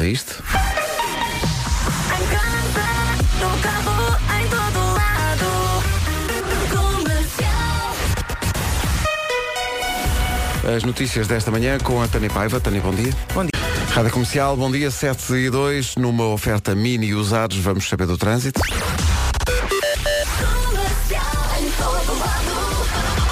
É isto? As notícias desta manhã com a Tânia Paiva. Tânia, bom dia. Bom dia. Rádio Comercial, bom dia, 7 e 2, numa oferta mini usados, vamos saber do trânsito.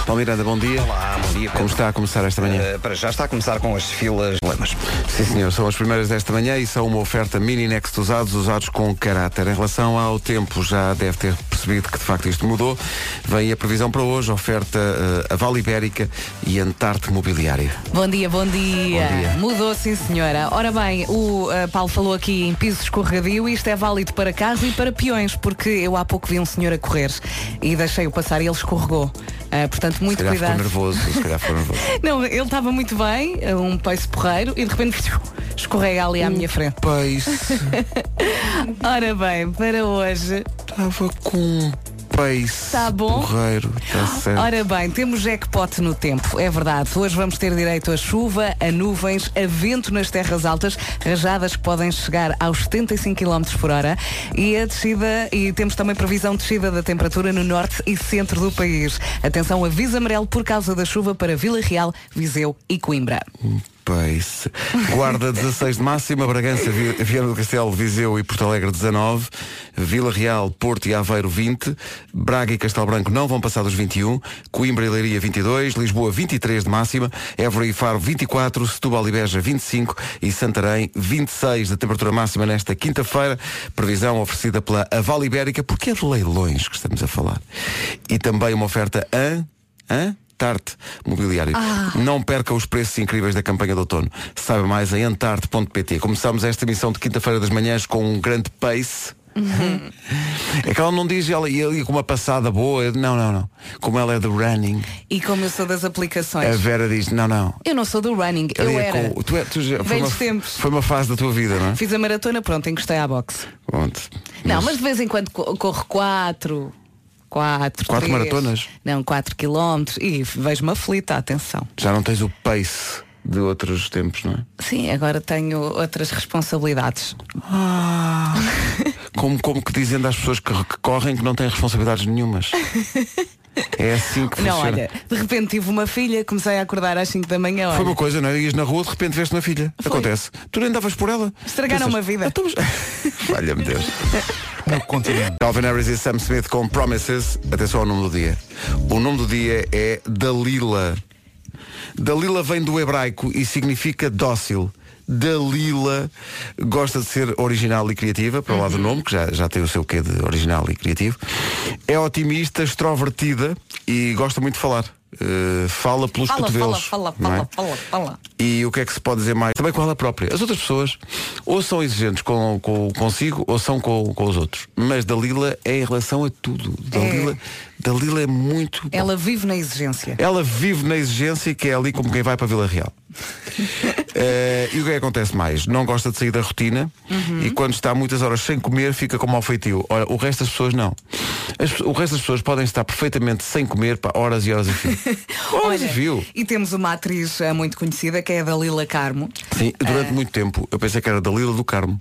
Paulo Miranda, bom dia. Olá, bom dia. Como está a começar esta manhã? Eh, para já está a começar com as filas lemas. Sim, senhor, são as primeiras desta manhã e são uma oferta mini next usados, usados com caráter. Em relação ao tempo, já deve ter percebido que de facto isto mudou. Vem a previsão para hoje, oferta eh, a Vale Ibérica e Antarte Mobiliário. Bom dia, bom dia. Bom dia. Mudou, sim, senhora. Ora bem, o eh, Paulo falou aqui em piso escorregadio. Isto é válido para carros e para peões, porque eu há pouco vi um senhor a correr e deixei-o passar e ele escorregou. Eh, portanto, muito se calhar ficou cuidado. nervoso, se calhar ficou nervoso. Não, ele estava muito bem, eh, um peixe porreiro, e de repente escorrega ali à minha frente. Peixe, Ora bem, para hoje. estava com um peixe. Tá bom. Porreiro, está certo. Ora bem, temos jackpot no tempo, é verdade. Hoje vamos ter direito a chuva, a nuvens, a vento nas terras altas, rajadas que podem chegar aos 75 km por hora e a descida, e temos também previsão de descida da temperatura no norte e centro do país. Atenção, aviso amarelo por causa da chuva para Vila Real, Viseu e Coimbra. Peixe. Guarda 16 de máxima, Bragança, Vi- Viana do Castelo, Viseu e Porto Alegre 19, Vila Real, Porto e Aveiro 20, Braga e Castelo Branco não vão passar dos 21, Coimbra e Leiria 22, Lisboa 23 de máxima, Évora e Faro 24, Setúbal e Beja 25 e Santarém 26 de temperatura máxima nesta quinta-feira, previsão oferecida pela Aval Ibérica, porque é de leilões que estamos a falar. E também uma oferta a... Hã? Tarte Mobiliário. Não perca os preços incríveis da campanha de outono. Saiba mais em antarte.pt. Começamos esta emissão de quinta-feira das manhãs com um grande pace. É que ela não diz ela e ali com uma passada boa. Eu- Não, não, não. Como ela é do running, E como eu sou das aplicações. a Vera diz, não, não. Eu não sou do running, eu Ali é era. com- tu é- tu já- foi, uma, tempos. foi uma fase da tua vida, não é? Fiz a maratona, pronto, encostei à boxe. Pronto. Não, mas de vez em quando co- corro quatro. Quatro, Quatro três. maratonas? Não, quatro quilómetros. E vejo-me aflita, atenção. já não tens o pace de outros tempos, não é? Sim, agora tenho outras responsabilidades. Como, como que dizendo às pessoas que, que correm que não têm responsabilidades nenhumas. É assim que Não, funciona. olha, de repente tive uma filha, comecei a acordar às 5 da manhã. Foi olha. uma coisa, não é? Ias na rua, de repente veste uma filha. Foi. Acontece. Tu nem davas por ela. Estragaram uma vida. "Então, mas-" Valha-me Deus. Calvin Harris e Sam Smith com Promises. Atenção ao nome do dia. O nome do dia é Dalila. Dalila vem do hebraico e significa dócil. Dalila gosta de ser original e criativa, para lado do nome, que já, já tem o seu quê de original e criativo. É otimista, extrovertida e gosta muito de falar. Eh, fala pelos Fala, fala, cotovelos. fala, não é? fala, fala, fala. E o que é que se pode dizer mais? Também com ela própria. As outras pessoas ou são exigentes com, com- consigo ou são com, com os outros. Mas Dalila é em relação a tudo. Dalila, Dalila é muito. bom. Ela vive na exigência. Ela vive na exigência que é ali como quem vai para Vila Real. Eh, e o que é que acontece mais? Não gosta de sair da rotina e quando está muitas horas sem comer fica como ao feitio. Ora, o resto das pessoas não. As- o resto das pessoas podem estar perfeitamente sem comer para horas e horas a fio. horas fio. e temos uma atriz eh, muito conhecida que é a Dalila Carmo. Sim, durante muito tempo eu pensei que era Dalila do Carmo.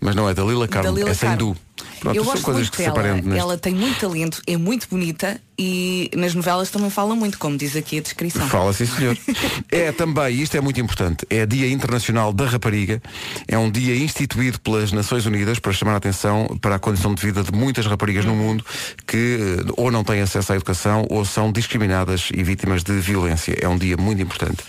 Mas não é Dalila Carmo, Dalila é sem Carmo. du. Pronto, eu gosto coisas muito dela. Ela tem muito talento, é muito bonita e nas novelas também fala muito, como diz aqui a descrição. Fala, sim senhor. é também, isto é muito importante, é Dia Internacional da Rapariga. É um dia instituído pelas Nações Unidas para chamar a atenção para a condição de vida de muitas raparigas no mundo que eh, ou não têm acesso à educação ou são discriminadas e vítimas de violência. É um dia muito importante.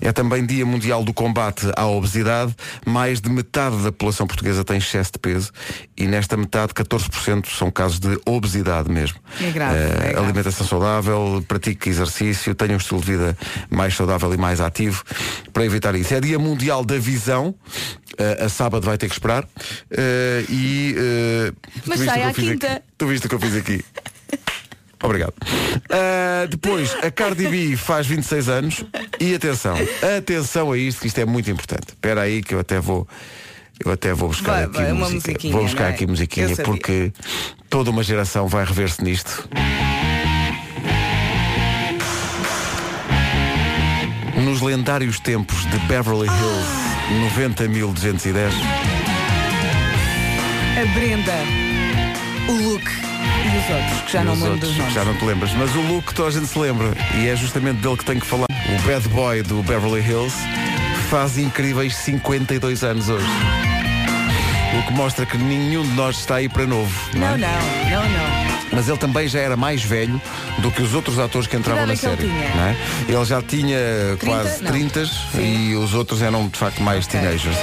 É também Dia Mundial do Combate à Obesidade. Mais de metade da população portuguesa tem excesso de peso e nesta metade 14% são casos de obesidade mesmo. É grave, Eh, é grave. alimentação saudável, pratique exercício, tenha um estilo de vida mais saudável e mais ativo para evitar isso. É dia mundial da visão. eh, a sábado vai ter que esperar. eh, e tu Mas viste o sai que eu à fiz quinta. aqui? Tu viste o que eu fiz aqui? Obrigado. Ah, depois, a Cardi B faz 26 anos e atenção, atenção a isto, que isto é muito importante. Espera aí que eu até vou. Eu até vou buscar Vai, aqui vai, Vou buscar é? aqui musiquinha porque toda uma geração vai rever-se nisto. Nos lendários tempos de Beverly Hills 90210. A Brenda, o Luke e os outros, que já não me lembro dos nomes. Já não te lembras. Mas o Luke toda a gente se lembra. E é justamente dele que tenho que falar. O bad boy do Beverly Hills faz incríveis 52 anos hoje. O que mostra que nenhum de nós está aí para novo. Não, Não, é? não, não, não. Mas ele também já era mais velho do que os outros atores que entravam na que série. ele tinha? é? Ele já tinha quase Não. 30 e os outros eram de facto mais Ok. teenagers.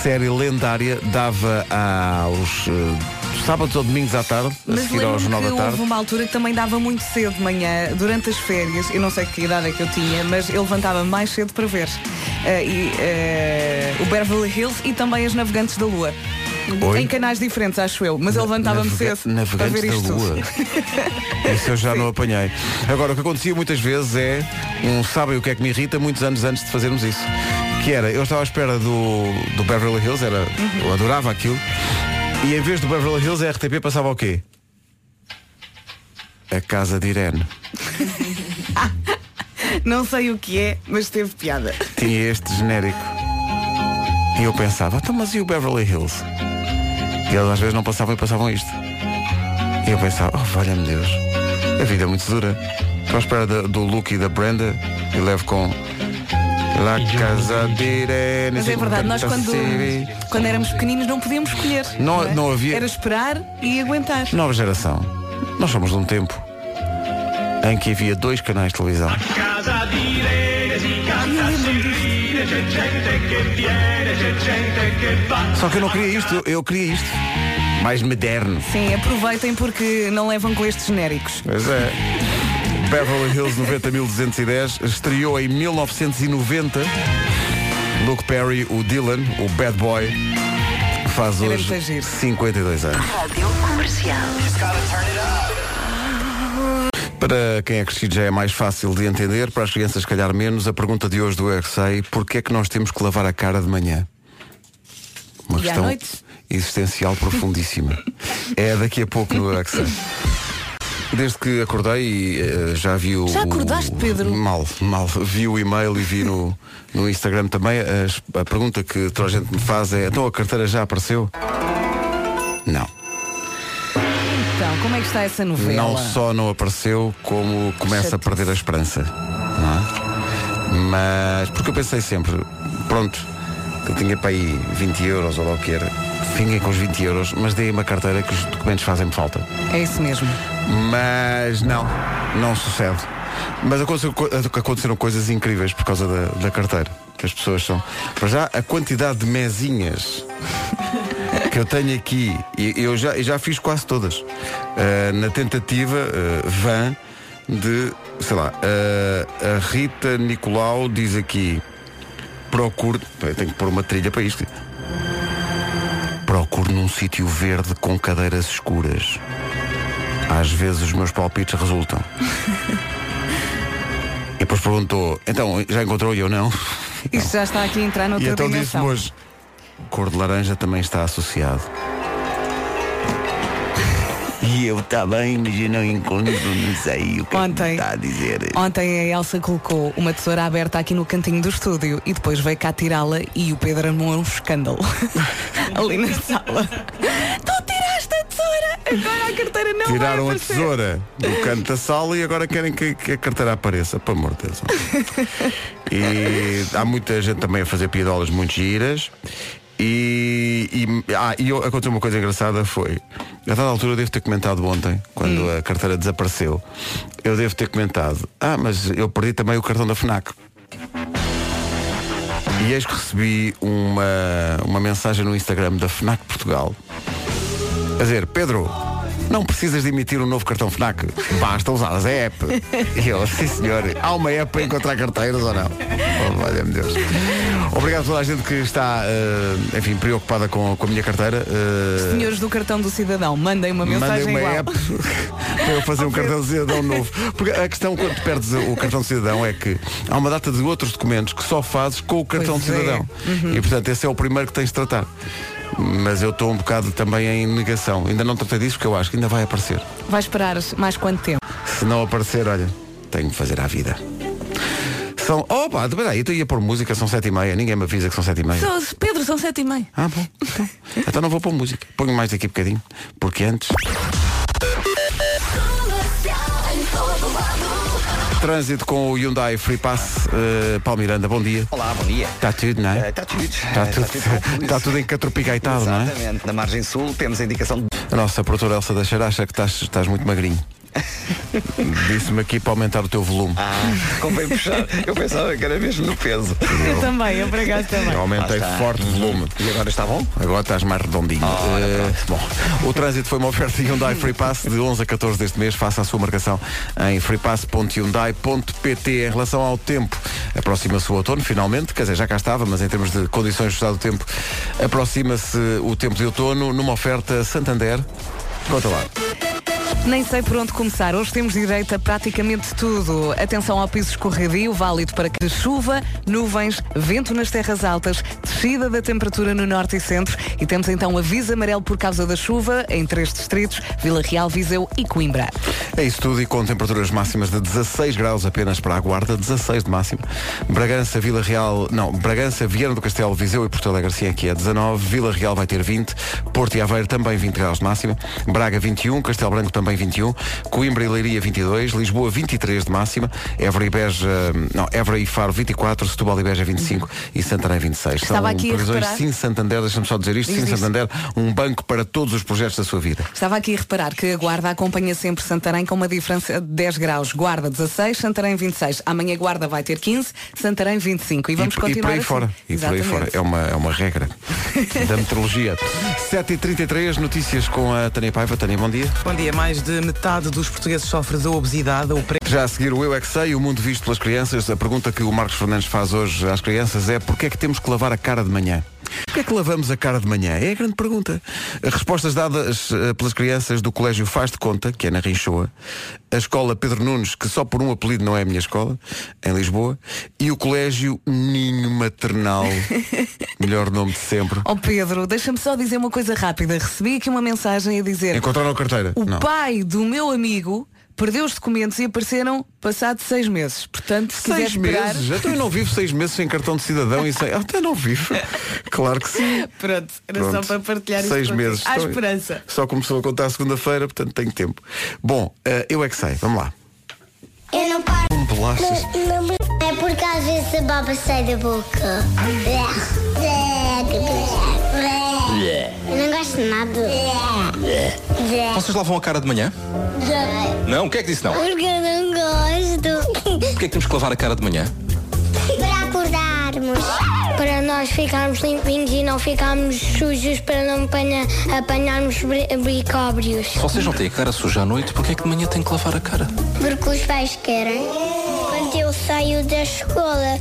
Série lendária dava aos eh, sábados ou domingos à tarde, a Mas seguir ao Jornal da Tarde. houve uma altura que também dava muito cedo de manhã, durante as férias, eu não sei que idade é que eu tinha, mas eu levantava mais cedo para ver. Eh, e, eh, o Beverly Hills e também as Navegantes da Lua. Oi? Em canais diferentes, acho eu, mas eu levantava-me cedo para Navegantes ver isto da Lua. tudo. Isso eu já não apanhei. Agora, o que acontecia muitas vezes é um sabem o que é que me irrita muitos anos antes de fazermos isso. Que era, eu estava à espera do, do Beverly Hills, era, eu adorava aquilo, e em vez do Beverly Hills, a RTP passava o quê? A casa de Irene. Não sei o que é, mas teve piada. Tinha este genérico. E eu pensava, então mas e o Beverly Hills? E eles às vezes não passavam e passavam isto. E eu pensava, oh valha-me Deus, a vida é muito dura. Estou à espera da- do Luke e da Brenda e levo com La Casa de Irene. Mas é verdade, nós quando, quando éramos pequeninos não podíamos escolher. Não- é? não havia- Era esperar e aguentar. Nova geração. Nós somos de um tempo em que havia dois canais de televisão. Só que eu não queria isto, eu, eu queria isto. Mais moderno. Sim, aproveitem porque não levam com estes genéricos. Pois é. Beverly Hills 90.210 estreou em 1990. Luke Perry, o Dylan, o bad boy, faz Era hoje muito giro. 52 anos. Para quem é crescido já é mais fácil de entender, para as crianças calhar menos, a pergunta de hoje do Eu é porquê é que nós temos que lavar a cara de manhã? Uma E questão existencial profundíssima. é daqui a pouco no Sei. Desde que acordei eh, já vi o. Já acordaste, Pedro? Mal, mal. Vi o e-mail e vi no, no Instagram também. As- a pergunta que toda a gente me faz é: então a carteira já apareceu? Não. Então, como é que está essa novela? Não só não apareceu, como começa a perder a esperança. Não é? Mas, porque eu pensei sempre, pronto, eu tinha para aí 20 euros ou lá o que era, finguem com os 20 euros, mas dei uma carteira que os documentos fazem-me falta. É isso mesmo. Mas não, não sucede. Mas aconteceram, co- aconteceram coisas incríveis por causa da, da carteira. Que as pessoas são. Para já, a quantidade de mesinhas que eu tenho aqui, e eu já, eu já fiz quase todas, ah, na tentativa ah, vã de, sei lá, ah, a Rita Nicolau diz aqui, procure, eu tenho que pôr uma trilha para isto. Procure num sítio verde com cadeiras escuras. Às vezes os meus palpites resultam. e depois perguntou, então, já encontrou e eu não? Isto já está aqui a entrar E noutra então disse-me dimensão. hoje, cor de laranja também está associado. E eu também, mas eu não encontro, não sei o que é que Ontem. está a dizer. Ontem a Elsa colocou uma tesoura aberta aqui no cantinho do estúdio e depois veio cá tirá-la e o Pedro armou um escândalo ali na sala. Tu tiraste a tesoura! Agora a carteira não Tiraram vai a tesoura do canto da sala e agora querem que, que a carteira apareça. Pelo amor de Deus. E há muita gente também a fazer piadolas muito giras. E, e, ah, e eu- aconteceu uma coisa engraçada foi a dada altura eu devo ter comentado ontem quando Hum. a carteira desapareceu eu devo ter comentado ah mas eu perdi também o cartão da FNAC e eis que recebi uma, uma mensagem no Instagram da FNAC Portugal a dizer, Pedro, não precisas de emitir um novo cartão FNAC. Basta usar a app. E eu, sim senhor, há uma app para encontrar carteiras ou não? Oh, valha-me Deus. Obrigado a toda a gente que está, eh, enfim, preocupada com, com a minha carteira. Eh, Senhores do cartão do cidadão, mandem uma Mandem mensagem uma igual. app para eu fazer um cartão de cidadão novo. Porque a questão quando perdes o cartão de cidadão é que há uma data de outros documentos que só fazes com o cartão Pois de é. cidadão. E portanto esse é o primeiro que tens de tratar. Mas eu estou um bocado também em negação. Ainda não tratei disso porque eu acho que ainda vai aparecer. Vai esperar mais quanto tempo? Se não aparecer, olha, tenho de fazer à vida. São. Oh, pá, peraí, tu ia pôr música, são sete e meia. Ninguém me avisa que são sete e meia. São- Pedro, são sete e meia. Ah, bom. Então, então não vou pôr música. Ponho mais daqui a bocadinho. Porque antes. Trânsito com o Hyundai Free Pass. Uh, bom dia. Olá, bom dia. Está tudo, não é? Está tudo. Está tudo, tudo, está tudo encatropigaitado, não é? Exatamente. Na margem sul temos a indicação de... A nossa produtora Elsa da acha que estás, estás muito magrinho. Disse-me aqui para aumentar o teu volume. Ah, convém puxar. Eu pensava que era mesmo no peso. Eu também, eu por acaso também. Eu aumentei está. forte volume. E agora está bom? Agora estás mais redondinho. Ora, Eh, bom, o trânsito foi uma oferta Hyundai Free Pass de 11 a 14 deste mês. Faça a sua marcação em freepass.hyundai.pt. Em relação ao tempo, aproxima-se o outono, finalmente. Quer dizer, já cá estava, mas em termos de condições de estado do tempo, aproxima-se o tempo de outono numa oferta Santander. Conta lá. Nem sei por onde começar. Hoje temos direito a praticamente tudo. Atenção ao piso escorregadio, válido para que chuva, nuvens, vento nas terras altas, descida da temperatura no norte e centro. E temos então aviso amarelo por causa da chuva em três distritos, Vila Real, Viseu e Coimbra. É isso tudo e com temperaturas máximas de 16 graus apenas para a Guarda, 16 de máxima. Bragança, Vila Real, não, Bragança, Viana do Castelo, Viseu e Porto Alegre, sim, aqui é 19. Vila Real vai ter 20. Porto e Aveiro também 20 graus de máxima. Braga 21, Castelo Branco também 21. Coimbra e Leiria 22. Lisboa 23 de máxima. Évora e Beja, não, Évora e Faro 24. Setúbal e Beja 25 e Santarém 26. Estava São aqui previsões reparar. Sim Santander, deixa-me só dizer isto, Diz Sim isto. Santander, um banco para todos os projetos da sua vida. Estava aqui a reparar que a Guarda acompanha sempre Santarém com uma diferença de 10 graus. Guarda 16, Santarém 26. Amanhã Guarda vai ter 15, Santarém 25. E vamos e, continuar e por aí assim. fora. E por aí fora. É uma, é uma regra da meteorologia. 7h33, notícias com a Tânia Paiva. Tânia, bom dia. Bom dia. Mais de metade dos portugueses sofre de obesidade. O pre... Já a seguir o Eu É Que Sei, o mundo visto pelas crianças. A pergunta que o Marcos Fernandes faz hoje às crianças é porquê é que temos que lavar a cara de manhã? Porquê é que lavamos a cara de manhã? É a grande pergunta. Respostas dadas eh, pelas crianças do Colégio Faz de Conta, que é na Rinchoa, a Escola Pedro Nunes, que só por um apelido não é a minha escola, em Lisboa, e o Colégio Ninho Maternal, melhor nome de sempre. Oh Pedro, deixa-me só dizer uma coisa rápida. Recebi aqui uma mensagem a dizer Encontraram a carteira? o não. pai do meu amigo perdeu os documentos e apareceram passado seis meses. Portanto, se quiser Seis esperar. meses? Então eu não vivo seis meses sem cartão de cidadão e sem. Ah, Até não vivo. Claro que sim. Pronto, era Pronto. só para partilhar isso Seis contigo. meses. Há esperança. Só começou a contar segunda-feira, portanto tenho tempo. Bom, eh, eu é que sei. Vamos lá. Eu não paro. Um bolachas. Não, não, é porque às vezes a baba sai da boca. Eu não gosto de nada. Vocês lavam a cara de manhã? Não? O que é que disse não? Porque eu não gosto. Porquê é que temos que lavar a cara de manhã? Para acordarmos. Para nós ficarmos limpinhos e não ficarmos sujos para não apanha, apanharmos bri- bricóbrios. Se vocês não têm a cara suja à noite, porquê é que de manhã têm que lavar a cara? Porque os pais querem. Quando eu saio da escola,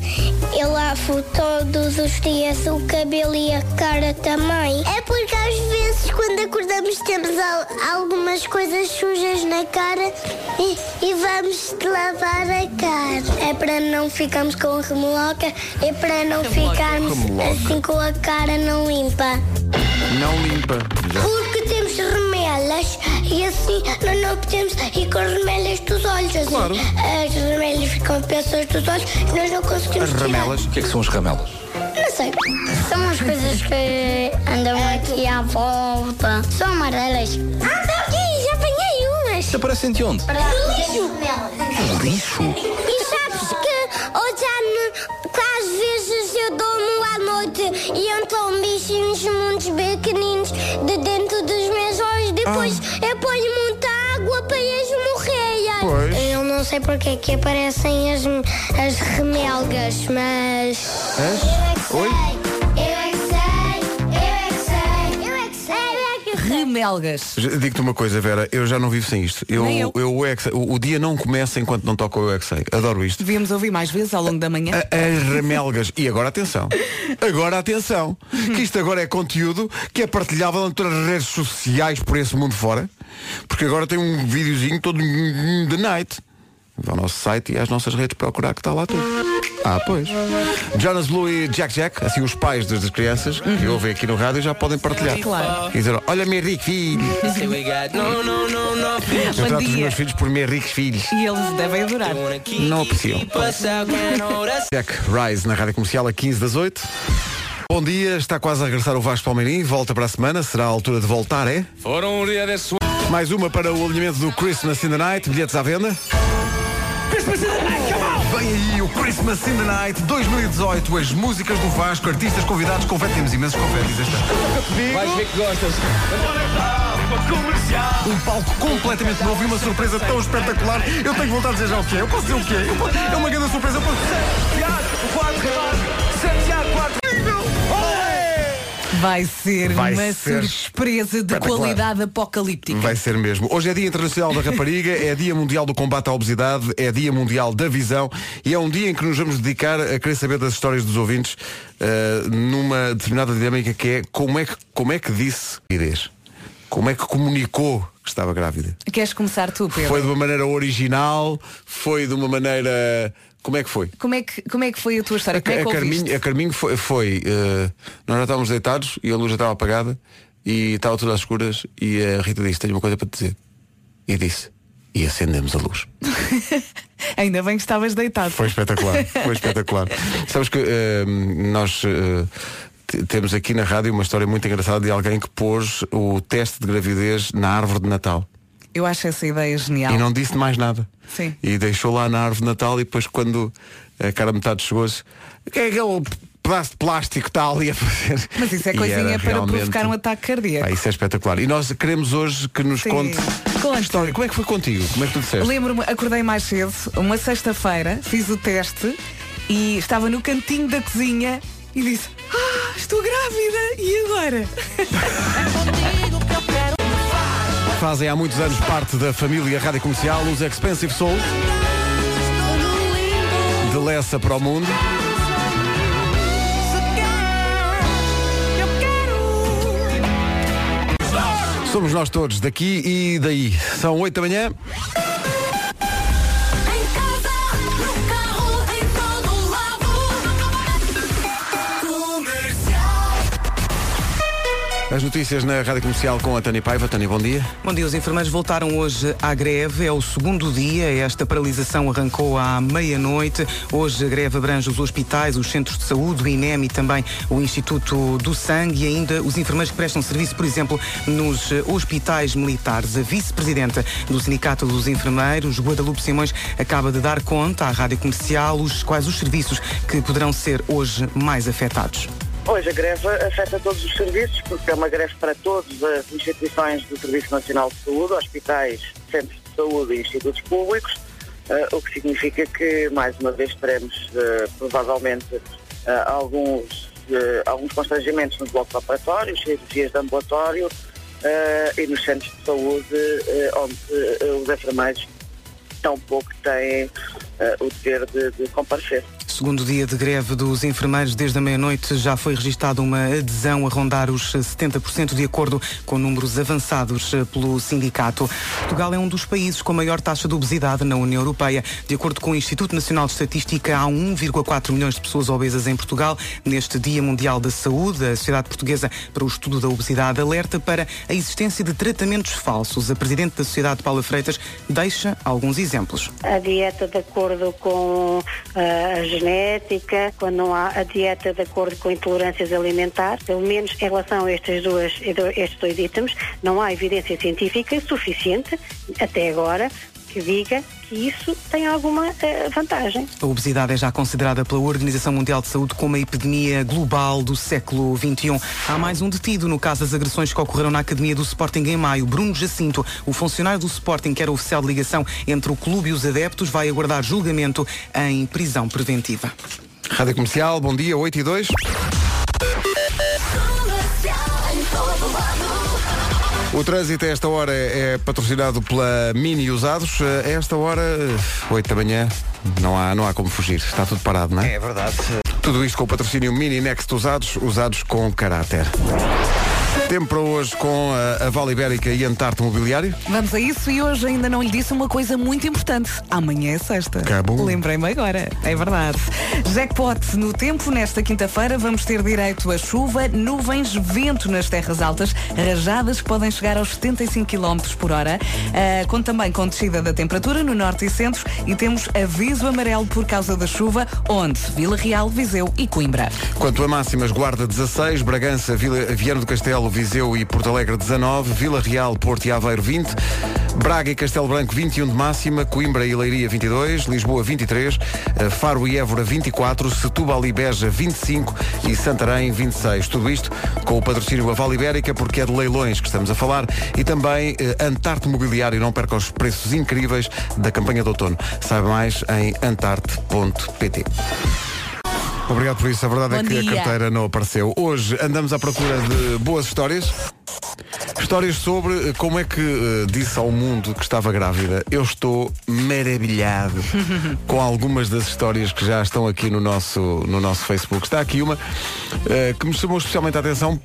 eu lavo todos os dias o cabelo e a cara também. É porque às vezes, quando acordamos, temos al- algumas coisas sujas na cara e, e vamos lavar a cara. É para não ficarmos com remeloca, é para não ficarmos Assim com a cara não limpa. Não limpa. Já. Porque temos remelas e assim nós não podemos ir com as remelas dos olhos. Assim, Claro. As remelas ficam peças dos olhos e nós não conseguimos As tirar. ramelas. O que é que são as ramelas? Não sei. São as coisas que andam aqui à volta. São amarelas. Ah, tá aqui, já apanhei umas. Aparecem de onde? Lixo. Lixo. Noite e então bichinhos muito pequeninos de dentro dos meus olhos. Depois eu ponho muita água para eles morrerem. Pois. Eu não sei porque é que aparecem as, as remelgas, mas. As? Eu é Oi? Já- Digo-te uma coisa, Vera, eu já não vivo sem isto. Eu, Nem eu. eu, é que sei. o, o dia não começa enquanto não toca o Eu é. Adoro isto. Devíamos ouvir mais vezes ao longo da manhã. A- As remelgas. E agora atenção. Agora atenção. Que isto agora é conteúdo que é partilhável entre as redes sociais por esse mundo fora. Porque agora tem um videozinho todo de night. Ao nosso site e às nossas redes procurar que está lá tudo. Ah, pois. Jonas Blue e Jack Jack, assim os pais das, das crianças que ouvem aqui no rádio já podem partilhar. Claro. E dizer, olha meu rico filho. Eu trato os meus filhos por meus ricos filhos. E eles devem adorar. Não apreciam. Jack Rise na Rádio Comercial a 15 das 8. Bom dia, está quase a regressar o Vasco Palmeirim, volta para a semana, será a altura de voltar, é? Foram um dia desse. Mais uma para o alinhamento do Christmas in the Night, bilhetes à venda. Vem aí o Christmas in the Night 2018, as músicas do Vasco, artistas convidados, confete, temos imensos confetes este ano. Vais ver que gostas. Um palco completamente novo e uma surpresa tão espetacular. Eu tenho que voltar a dizer já o que é. Eu posso dizer o que é. Posso- É uma grande surpresa. Eu posso... Vai ser Vai uma ser surpresa de qualidade apocalíptica. Vai ser mesmo. Hoje é Dia Internacional da Rapariga, é Dia Mundial do Combate à Obesidade, é Dia Mundial da Visão e é um dia em que nos vamos dedicar a querer saber das histórias dos ouvintes eh, numa determinada dinâmica que é como é que, como é que disse Irês? Como é que comunicou que estava grávida? Queres começar tu, Pedro? Foi de uma maneira original? Foi de uma maneira. Como é que foi? Como, é que, como é que foi a tua história? Como é a? Carminho, a Carminho foi, foi, eh, nós já estávamos deitados e a luz já estava apagada e estava tudo às escuras e a Rita disse, tenho uma coisa para te dizer. E disse, e acendemos a luz. Ainda bem que estavas deitado. Foi espetacular, foi espetacular. Sabes que eh, nós t- temos aqui na rádio uma história muito engraçada de alguém que pôs o teste de gravidez na árvore de Natal. Eu acho essa ideia genial. E não disse mais nada. Sim. E deixou lá na árvore de Natal e depois quando a cara metade chegou-se, o que é aquele pedaço de plástico que está ali a fazer? Mas isso é coisinha para realmente- provocar um ataque cardíaco. Ah, isso é espetacular. E nós queremos hoje que nos Sim. conte Conte. a história. Como é que foi contigo? Como é que tu disseste? Lembro-me, acordei mais cedo, uma sexta-feira, fiz o teste e estava no cantinho da cozinha e disse, ah, estou grávida, e agora? Fazem há muitos anos parte da família Rádio Comercial, os Expensive Soul. De Lessa para o mundo. Somos nós todos, daqui e daí. São 8 da manhã. As notícias na Rádio Comercial com a Tânia Paiva. Tânia, bom dia. Bom dia, os enfermeiros voltaram hoje à greve, é o segundo dia, esta paralisação arrancou à meia-noite. Hoje a greve abrange os hospitais, os centros de saúde, o INEM e também o Instituto do Sangue e ainda os enfermeiros que prestam serviço, por exemplo, nos eh, hospitais militares. A vice-presidenta do Sindicato dos Enfermeiros, Guadalupe Simões, acaba de dar conta à Rádio Comercial os, quais os serviços que poderão ser hoje mais afetados. Hoje a greve afeta todos os serviços, porque é uma greve para todas as instituições do Serviço Nacional de Saúde, hospitais, centros de saúde e institutos públicos, eh, o que significa que, mais uma vez, teremos eh, provavelmente eh, alguns, alguns constrangimentos nos blocos operatórios, cirurgias de ambulatório e nos centros de saúde, onde os enfermeiros tão pouco têm o dever de, de comparecer. Segundo dia de greve dos enfermeiros, desde a meia-noite já foi registada uma adesão a rondar os 70% de acordo com números avançados pelo sindicato. Portugal é um dos países com maior taxa de obesidade na União Europeia. De acordo com o Instituto Nacional de Estatística, há 1,4 milhões de pessoas obesas em Portugal. Neste Dia Mundial da Saúde, a Sociedade Portuguesa para o Estudo da Obesidade alerta para a existência de tratamentos falsos. A Presidente da Sociedade, Paula Freitas, deixa alguns exemplos. a dieta de acordo com ah, a genética, quando não há a dieta de acordo com intolerâncias alimentares, pelo menos em relação a estes, duas, estes dois itens, não há evidência científica suficiente, até agora, que diga que isso tem alguma ah, vantagem. A obesidade é já considerada pela Organização Mundial de Saúde como a epidemia global do século XXI. Há mais um detido no caso das agressões que ocorreram na Academia do Sporting em maio. Bruno Jacinto, o funcionário do Sporting que era oficial de ligação entre o clube e os adeptos, vai aguardar julgamento em prisão preventiva. Rádio Comercial, bom dia, 8 e 2. O trânsito a esta hora é patrocinado pela Mini Usados. A esta hora, 8 da manhã, não há, não há como fugir. Está tudo parado, não é? É verdade. Tudo isto com o patrocínio Mini Next Usados, usados com caráter. Tempo para hoje com a, a Vale Ibérica e Antarte Mobiliário. Vamos a isso e hoje ainda não lhe disse uma coisa muito importante. Amanhã é sexta. Acabou. Lembrei-me agora. É verdade. Jackpot no tempo. Nesta quinta-feira vamos ter direito a chuva, nuvens, vento nas terras altas, rajadas que podem chegar aos 75 km por hora. Ah, com também com descida da temperatura no norte e centro e temos aviso amarelo por causa da chuva, onde Vila Real, Viseu e Coimbra. Quanto a máximas, Guarda 16, Bragança, Vila, Viana do Castelo, Viseu e Porto Alegre 19, Vila Real, Porto e Aveiro 20, Braga e Castelo Branco 21 de máxima, Coimbra e Leiria 22, Lisboa 23, eh, Faro e Évora 24, Setúbal e Beja 25 e Santarém 26. Tudo isto com o patrocínio da Vale Ibérica, porque é de leilões que estamos a falar, e também eh, Antarte Mobiliário, não perca os preços incríveis da campanha de outono. Saiba mais em antarte.pt. Obrigado por isso. A verdade é Bom que a dia. carteira não apareceu. Hoje andamos à procura de boas histórias. Histórias sobre eh, como é que eh, disse ao mundo que estava grávida. Eu estou maravilhado com algumas das histórias que já estão aqui no nosso, no nosso Facebook. Está aqui uma eh, que me chamou especialmente a atenção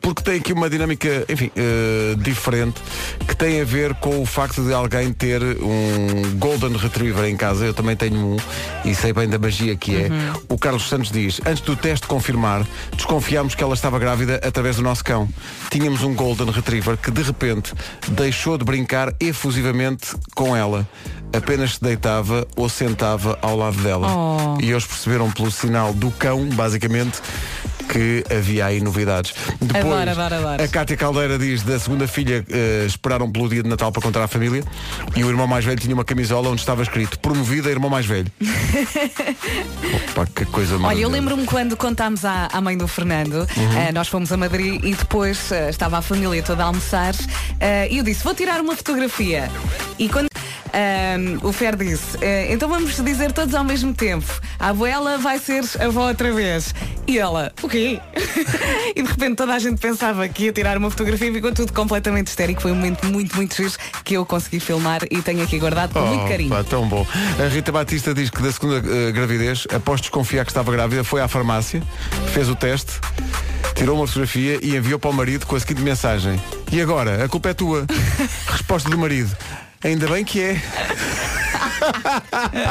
porque tem aqui uma dinâmica, enfim, eh, diferente que tem a ver com o facto de alguém ter um Golden Retriever em casa. Eu também tenho um e sei bem da magia que é. O Carlos Santos diz, antes do teste confirmar, desconfiámos que ela estava grávida através do nosso cão. Tínhamos um Golden Retriever que de repente deixou de brincar efusivamente com ela. Apenas se deitava ou sentava ao lado dela. Oh. E eles perceberam pelo sinal do cão, basicamente, que havia aí novidades. Depois, Adoro, adoro, adoro. a Cátia Caldeira diz da segunda filha eh, esperaram pelo dia de Natal para contar à família e o irmão mais velho tinha uma camisola onde estava escrito promovida irmão mais velho. Opa, que coisa Olha, eu lembro-me quando contámos à, à mãe do Fernando, Uhum. eh, nós fomos a Madrid e depois eh, estava a família toda a almoçar e eu disse, vou tirar uma fotografia. E quando o Fer disse, "Eh, então vamos dizer todos ao mesmo tempo, a abuela vai ser avó outra vez. E ela, o quê? e de repente toda a gente pensava que ia tirar uma fotografia e ficou tudo completamente histérico. Foi um momento muito, muito giro que eu consegui filmar e tenho aqui guardado com muito Oh, carinho. pá, tão bom. A Rita Batista diz que da segunda eh, gravidez, após desconfiar que estava grávida, foi à farmácia, fez o teste, tirou uma fotografia e enviou para o marido com a seguinte mensagem. E agora? A culpa é tua. Resposta do marido. Ainda bem que é.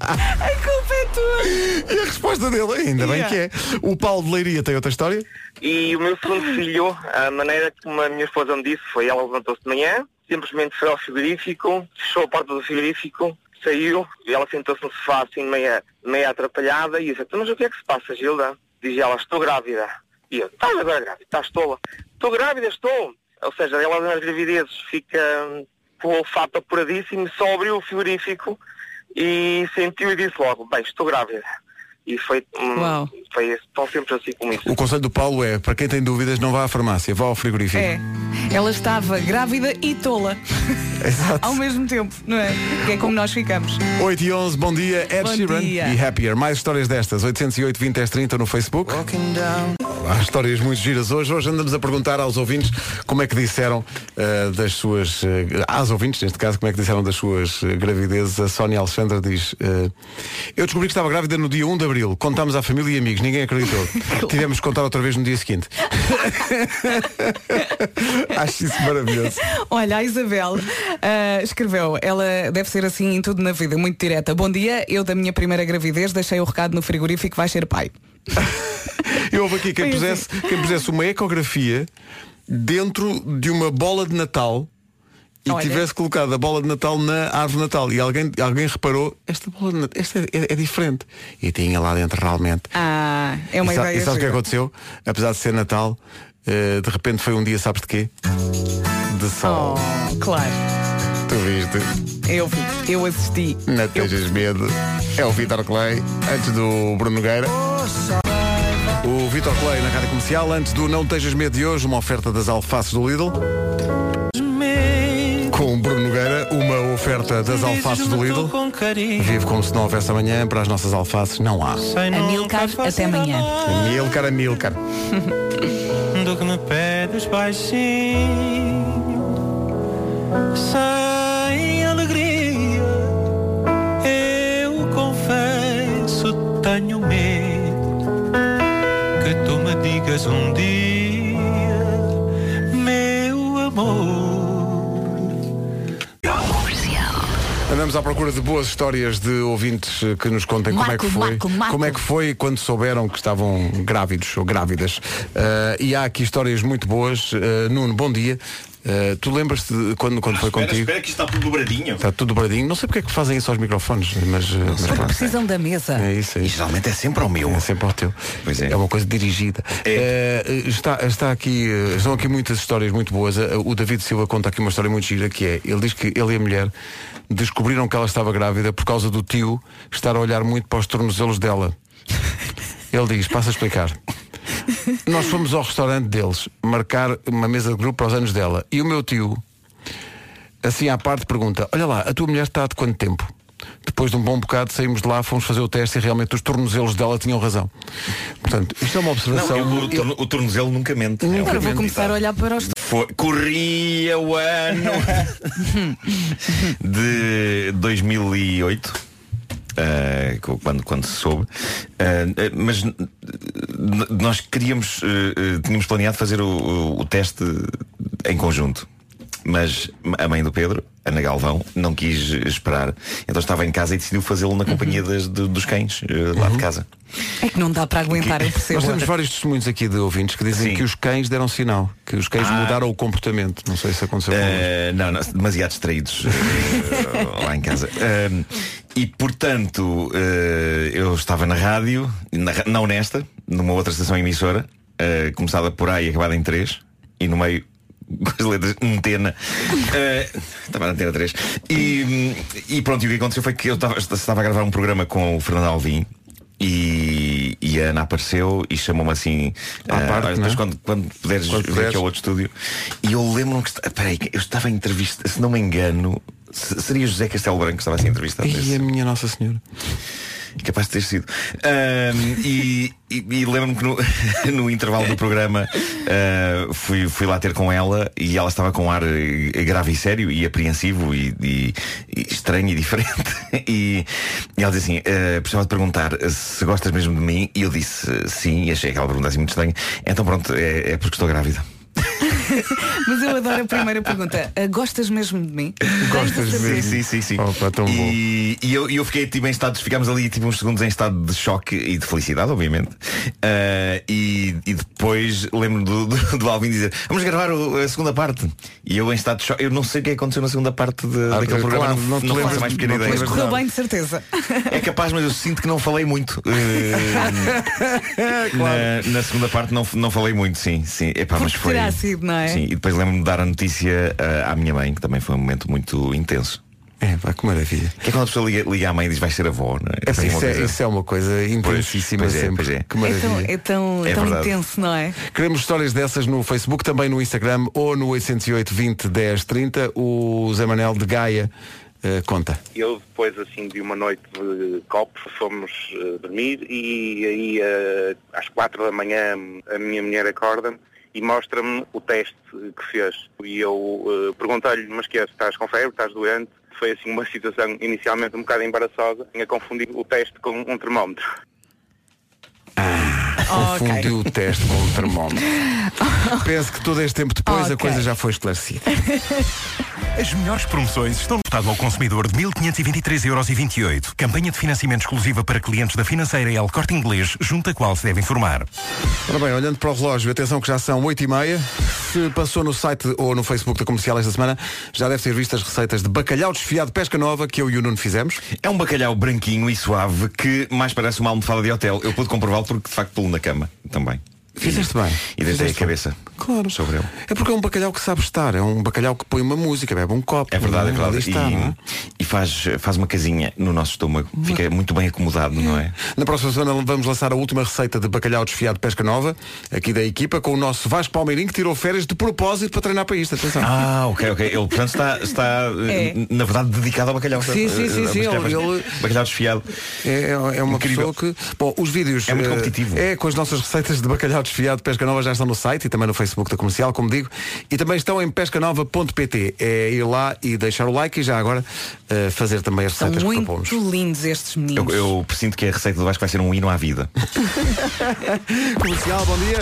A culpa é tua! E a resposta dele, ainda bem Yeah. que é. O Paulo de Leiria tem outra história? E o meu segundo filho, a maneira como a minha esposa me disse foi ela levantou-se de manhã, simplesmente foi ao frigorífico, fechou a porta do frigorífico, saiu, e ela sentou-se no sofá assim meia, meia atrapalhada e disse, "Então, mas o que é que se passa, Gilda? Diz ela, estou grávida. E eu, estás agora grávida? Estás tola? Estou grávida, estou. Ou seja, ela nas gravidezes fica hum, com o olfato apuradíssimo, só abriu o frigorífico e sentiu e disse logo, bem, estou grávida. E foi, hum, Uau. foi estão sempre assim como isso. O conselho do Paulo é, para quem tem dúvidas, não vá à farmácia, vá ao frigorífico. É. Ela estava grávida e tola. Exato. Ao mesmo tempo, não é? Que é como nós ficamos. 8 e 11, bom dia, Ed Bom Sheeran dia. e Happier. Mais histórias destas, 808 20 10 30 no Facebook. Há histórias muito giras hoje. Hoje andamos a perguntar aos ouvintes como é que disseram eh, das suas. eh, às ouvintes, neste caso, como é que disseram das suas eh, gravidezes. A Sónia Alexandra diz: Eu descobri que estava grávida no dia 1 de abril. Contámos à família e amigos, ninguém acreditou. Tivemos que contar outra vez no dia seguinte. Acho isso maravilhoso. Olha, a Isabel ah, escreveu, ela deve ser assim em tudo na vida, muito direta. Bom dia, eu da minha primeira gravidez deixei o recado no frigorífico, vai ser pai. E houve aqui quem Foi pusesse, quem pusesse uma ecografia dentro de uma bola de Natal e Olha. tivesse colocado a bola de Natal na árvore de Natal. E alguém, alguém reparou, esta bola de Natal, esta é, é- é diferente. E tinha lá dentro realmente. Ah, é uma e sa- ideia. e sabes o que aconteceu? Apesar de ser Natal, eh, de repente foi um dia, sabes de quê? De sol. Oh, claro. Tu viste? Eu vi, eu assisti. Não tejas medo. É o Vitor Clay, antes do Bruno Nogueira. O Vitor Clay na rádio comercial, antes do Não Tejas Medo de hoje, uma oferta das alfaces do Lidl. Com Bruno Nogueira, uma oferta das alfaces do Lidl. Vive como se não houvesse amanhã, para as nossas alfaces não há. Amilcar, até amanhã. Milcar a Milcar. do que me pedes baixinho sem alegria eu confesso tenho medo que tu me digas um dia À procura de boas histórias de ouvintes eh, que nos contem como é Marco, que foi. Marco, Marco. Como é que foi quando souberam que estavam grávidos ou grávidas. Eh, e há aqui histórias muito boas. Eh, Nuno, bom dia. Eh, tu lembras-te quando, quando foi espera, contigo? espera que isto está tudo dobradinho. Está tudo dobradinho. Não sei porque é que fazem isso aos microfones, mas, eh, mas pronto. Precisam da mesa. É isso, é isso. geralmente é sempre ao meu. É sempre ao teu. Pois é. É uma coisa dirigida. Eh, está, está aqui, estão aqui muitas histórias muito boas. O David Silva conta aqui uma história muito gira que é, ele diz que ele e a mulher descobriram que ela estava grávida por causa do tio estar a olhar muito para os tornozelos dela. Ele diz, passa a explicar. Nós fomos ao restaurante deles marcar uma mesa de grupo para os anos dela. E o meu tio, assim à parte, pergunta, olha lá, a tua mulher está de quanto tempo? Depois de um bom bocado saímos de lá, fomos fazer o teste e realmente os tornozelos dela tinham razão. Portanto, isto é uma observação. Não, eu- o, torno- o tornozelo nunca mente. É Agora um- vou começar a olhar para os. Foi- corria o ano de 2008 co- quando, quando se soube. Eh, mas nós queríamos eh, tínhamos planeado fazer o, o- o teste em conjunto mas a mãe do Pedro, Ana Galvão, não quis esperar. Então estava em casa e decidiu fazê-lo na companhia das- de- dos cães, eh, lá de casa. É que não dá para aguentar, eu percebo. Nós temos vários testemunhos aqui de ouvintes que dizem Sim. que os cães deram sinal, que os cães Ah. mudaram o comportamento. Não sei se aconteceu com Eh, não, não, demasiado distraídos eh, lá em casa. Eh, e portanto, eu estava na rádio, na não nesta, numa outra estação emissora, começada por A e acabada em 3, e no meio com as letras antena. Eh, estava na antena 3. E, e pronto, e o que aconteceu foi que eu estava, estava a gravar um programa com o Fernando Alvim. E, e a Ana apareceu e chamou-me assim À eh, parte, é? depois quando, quando puderes Quando vir puderes. aqui ao outro estúdio e eu lembro-me que peraí, eu estava em entrevista se não me engano se- seria José Castelo Branco que estava assim entrevistado E a minha Nossa Senhora. Capaz de ter sido. Ahm, e, e- e lembro-me que no, no intervalo do programa ah, fui, fui lá ter com ela e ela estava com um ar eh, grave e sério e apreensivo e, e- e estranho e diferente. E, ela disse assim ah, precisava de perguntar se gostas mesmo de mim. E eu disse sim. E achei aquela pergunta assim muito estranha. Então pronto é, é porque estou grávida Mas eu adoro a primeira pergunta. Ah, Gostas mesmo de mim? Gostas a saber. Sim, sim, sim. Opa, tão bom. E, e eu, e eu fiquei tipo, em estado, ficámos ali tipo, uns segundos em estado de choque e de felicidade, obviamente. Ah, e, e depois lembro do, do, do Alvin dizer vamos gravar o- a segunda parte. E eu em estado de choque, eu não sei o que aconteceu na segunda parte de, Ah, daquele claro, programa, não não, não faço a mais pequena não ideia. Mas correu bem, de certeza. É capaz, mas eu sinto que não falei muito. Eh, na, na segunda parte não, não falei muito, sim. sim. Epá, mas foi. terá sido, não é? Sim, e depois lembro-me de dar a notícia ah, à minha mãe, que também foi um momento muito intenso. É, pá, que maravilha. Que é quando a pessoa liga, liga à mãe e diz vai ser avó, não é? É, Assim, isso, é, isso é uma coisa intensíssima pois é, sempre. pois é. Que É maravilha. tão, é tão, É tão intenso, não é? Queremos histórias dessas no Facebook, também no Instagram ou no 808 20 10 30. O Zé Manel de Gaia eh, conta. Eu depois assim de uma noite de copo fomos eh, dormir e aí eh, às quatro da manhã a minha mulher acorda-me e mostra-me o teste que fez. E eu eh, perguntei-lhe, mas que é, estás com febre, estás doente? Foi assim uma situação inicialmente um bocado embaraçosa, tinha confundido o teste com um termómetro. Confundiu o teste com o termómetro. Penso que todo este tempo depois a Ok. coisa já foi esclarecida. As melhores promoções estão no estado ao consumidor de 1.523,28 euros. Campanha de financiamento exclusiva para clientes da financeira El Corte Inglês, junto a qual se deve informar. Ora bem, olhando para o relógio, atenção que já são 8 e meia. Se passou no site ou no Facebook da Comercial esta semana, já deve ter visto as receitas de bacalhau desfiado de pesca nova que eu e o Nuno fizemos. É um bacalhau branquinho e suave que mais parece uma almofada de hotel. Eu pude comprová-lo porque de facto pulo na cama também. Fizeste bem. E deitei a cabeça Claro. sobre ele. É porque é um bacalhau que sabe estar, é um bacalhau que põe uma música, bebe um copo. É verdade, é verdade. Está, e é? e faz, faz uma casinha no nosso estômago. Fica muito bem acomodado, não é? Na próxima semana vamos lançar a última receita de bacalhau desfiado de pesca nova, aqui da equipa, com o nosso Vasco Palmeirinho, que tirou férias de propósito para treinar para isto. Atenção. Ah, ok, ok. Ele, portanto, está, está eh, É. na verdade, dedicado ao bacalhau. Sim, sim, sim, Eh, sim, bacalhau- ele- Bacalhau desfiado. É, é uma Incrível. pessoa que. Bom, os vídeos. É muito eh, competitivo. É, com as nossas receitas de bacalhau desfiado de pesca nova já estão no site e também no Facebook da comercial, como digo, e também estão em pescanova.pt. É ir lá e deixar o like e já agora eh, fazer também as São receitas que muito propomos. lindos estes Eu, meninos. eu presinto que a receita do Vasco vai ser um hino à vida. Comercial, bom dia.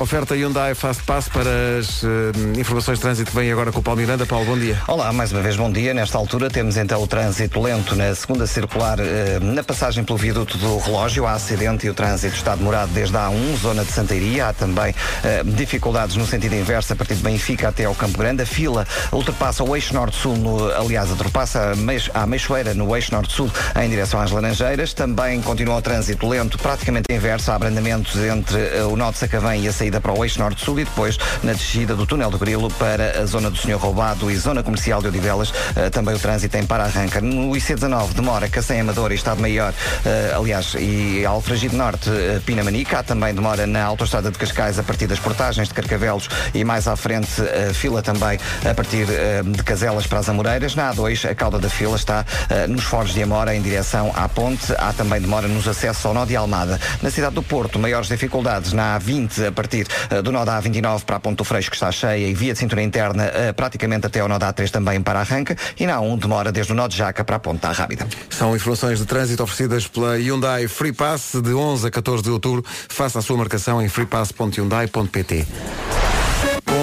Oferta Hyundai Fast Pass para as eh, informações de trânsito. Vem agora com o Paulo Miranda. Paulo, bom dia. Olá, mais uma vez bom dia. Nesta altura temos então o trânsito lento na segunda circular, eh, na passagem pelo viaduto do relógio. Há acidente e o trânsito está demorado desde a A1, zona de Santeiria. Há também eh, dificuldades no sentido inverso, a partir de Benfica até ao Campo Grande. A fila ultrapassa o eixo norte-sul, no- aliás, ultrapassa a Meix- a Meixoeira no eixo norte-sul em direção às Laranjeiras. Também continua o trânsito lento, praticamente inverso. Há abrandamentos entre o de Sacavém e a saída para o eixo norte-sul e depois na descida do túnel do Grilo para a zona do Senhor Roubado e zona comercial de Odivelas. eh, também o trânsito em para-arranca. No IC19 demora Cacém Amador e Estado Maior, eh, aliás, e Alfragide Norte, eh, Pinamanica. Há também demora na Autostrada de Cascais a partir das portagens de Carcavelos e mais à frente fila também a partir de Caselas para as Amoreiras. Na A2 a cauda da fila está nos Foros de Amora em direção à ponte. Há também demora nos acessos ao nó de Almada. Na cidade do Porto, maiores dificuldades na A20 a partir eh, do nó da A29 para a Ponte do Freixo que está cheia e via de cintura interna eh, praticamente até ao nó da A3 também para arranca e na A1 demora desde o nó de Jaca para a Ponte da Rábida. São informações de trânsito oferecidas pela Hyundai Free Pass de 11 a 14 de outubro. Faça a sua marcação em freepass.hyundai.pt.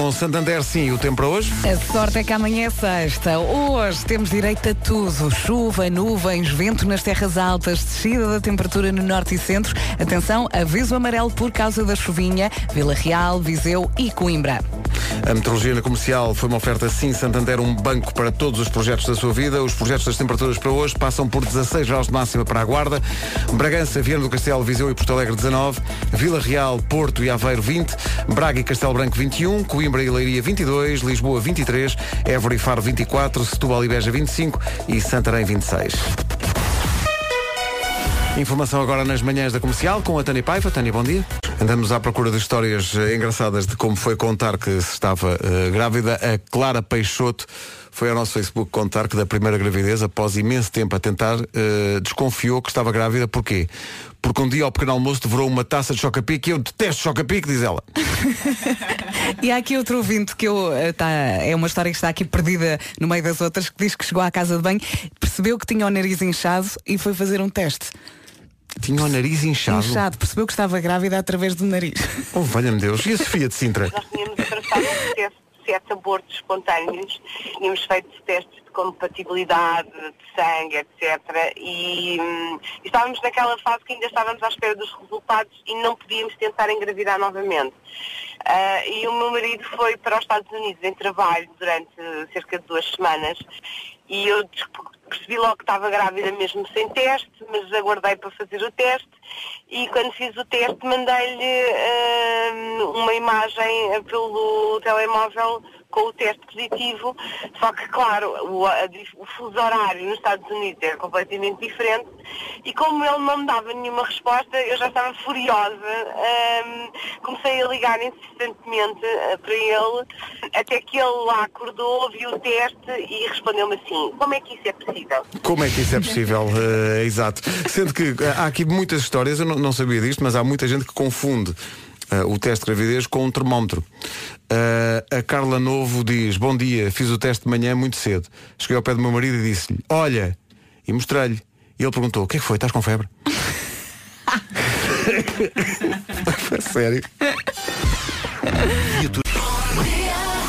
Com Santander, sim, o tempo para hoje. A sorte é que amanhã é sexta. Hoje temos direito a tudo. Chuva, nuvens, vento nas terras altas, descida da temperatura no norte e centro. Atenção, aviso amarelo por causa da chuvinha. Vila Real, Viseu e Coimbra. A meteorologia na comercial foi uma oferta Sim Santander, um banco para todos os projetos da sua vida. Os projetos das temperaturas para hoje passam por 16 graus de máxima para a Guarda, Bragança, Viana do Castelo, Viseu e Porto Alegre 19, Vila Real, Porto e Aveiro 20, Braga e Castelo Branco 21, Coimbra e Leiria 22, Lisboa 23, Évora e Faro 24, Setúbal e Beja 25 e Santarém 26. Informação agora nas manhãs da comercial com a Tânia Paiva. Tânia, bom dia. Andamos à procura de histórias eh, engraçadas de como foi contar que se estava eh, grávida. A Clara Peixoto foi ao nosso Facebook contar que da primeira gravidez, após imenso tempo a tentar, eh, desconfiou que estava grávida. Porquê? Porque um dia ao pequeno almoço devorou uma taça de choca-pique e eu detesto choca-pique, diz ela. E há aqui outro ouvinte que eu, eh, tá, é uma história que está aqui perdida no meio das outras, que diz que chegou à casa de banho, percebeu que tinha o nariz inchado e foi fazer um teste. Tinha o nariz inchado. Inchado, percebeu que estava grávida através do nariz. Oh, valha-me Deus. E a Sofia de Sintra? Nós tínhamos atravessado um processo de sete abortos espontâneos, tínhamos feito testes de compatibilidade, de sangue, etc. E, hum, e estávamos naquela fase que ainda estávamos à espera dos resultados e não podíamos tentar engravidar novamente. Ah, e o meu marido foi para os Estados Unidos em trabalho durante cerca de duas semanas e eu percebi logo que estava grávida mesmo sem teste, mas aguardei para fazer o teste e quando fiz o teste mandei-lhe ah, uma imagem pelo telemóvel com o teste positivo, só que claro, o, a o fuso horário nos Estados Unidos era completamente diferente e como ele não me dava nenhuma resposta, eu já estava furiosa, Ahm, comecei a ligar insistentemente ah, para ele, até que ele lá acordou, viu o teste e respondeu-me assim, como é que isso é possível? Como é que isso é possível? Eh, exato. Sendo que eh, há aqui muitas histórias, eu não, não sabia disto, mas há muita gente que confunde eh, o teste de gravidez com um termómetro. Eh, a Carla Novo diz, bom dia, fiz o teste de manhã muito cedo. Cheguei ao pé do meu marido e disse-lhe, olha, e mostrei-lhe. E ele perguntou, o que é que foi? Estás com febre? Sério?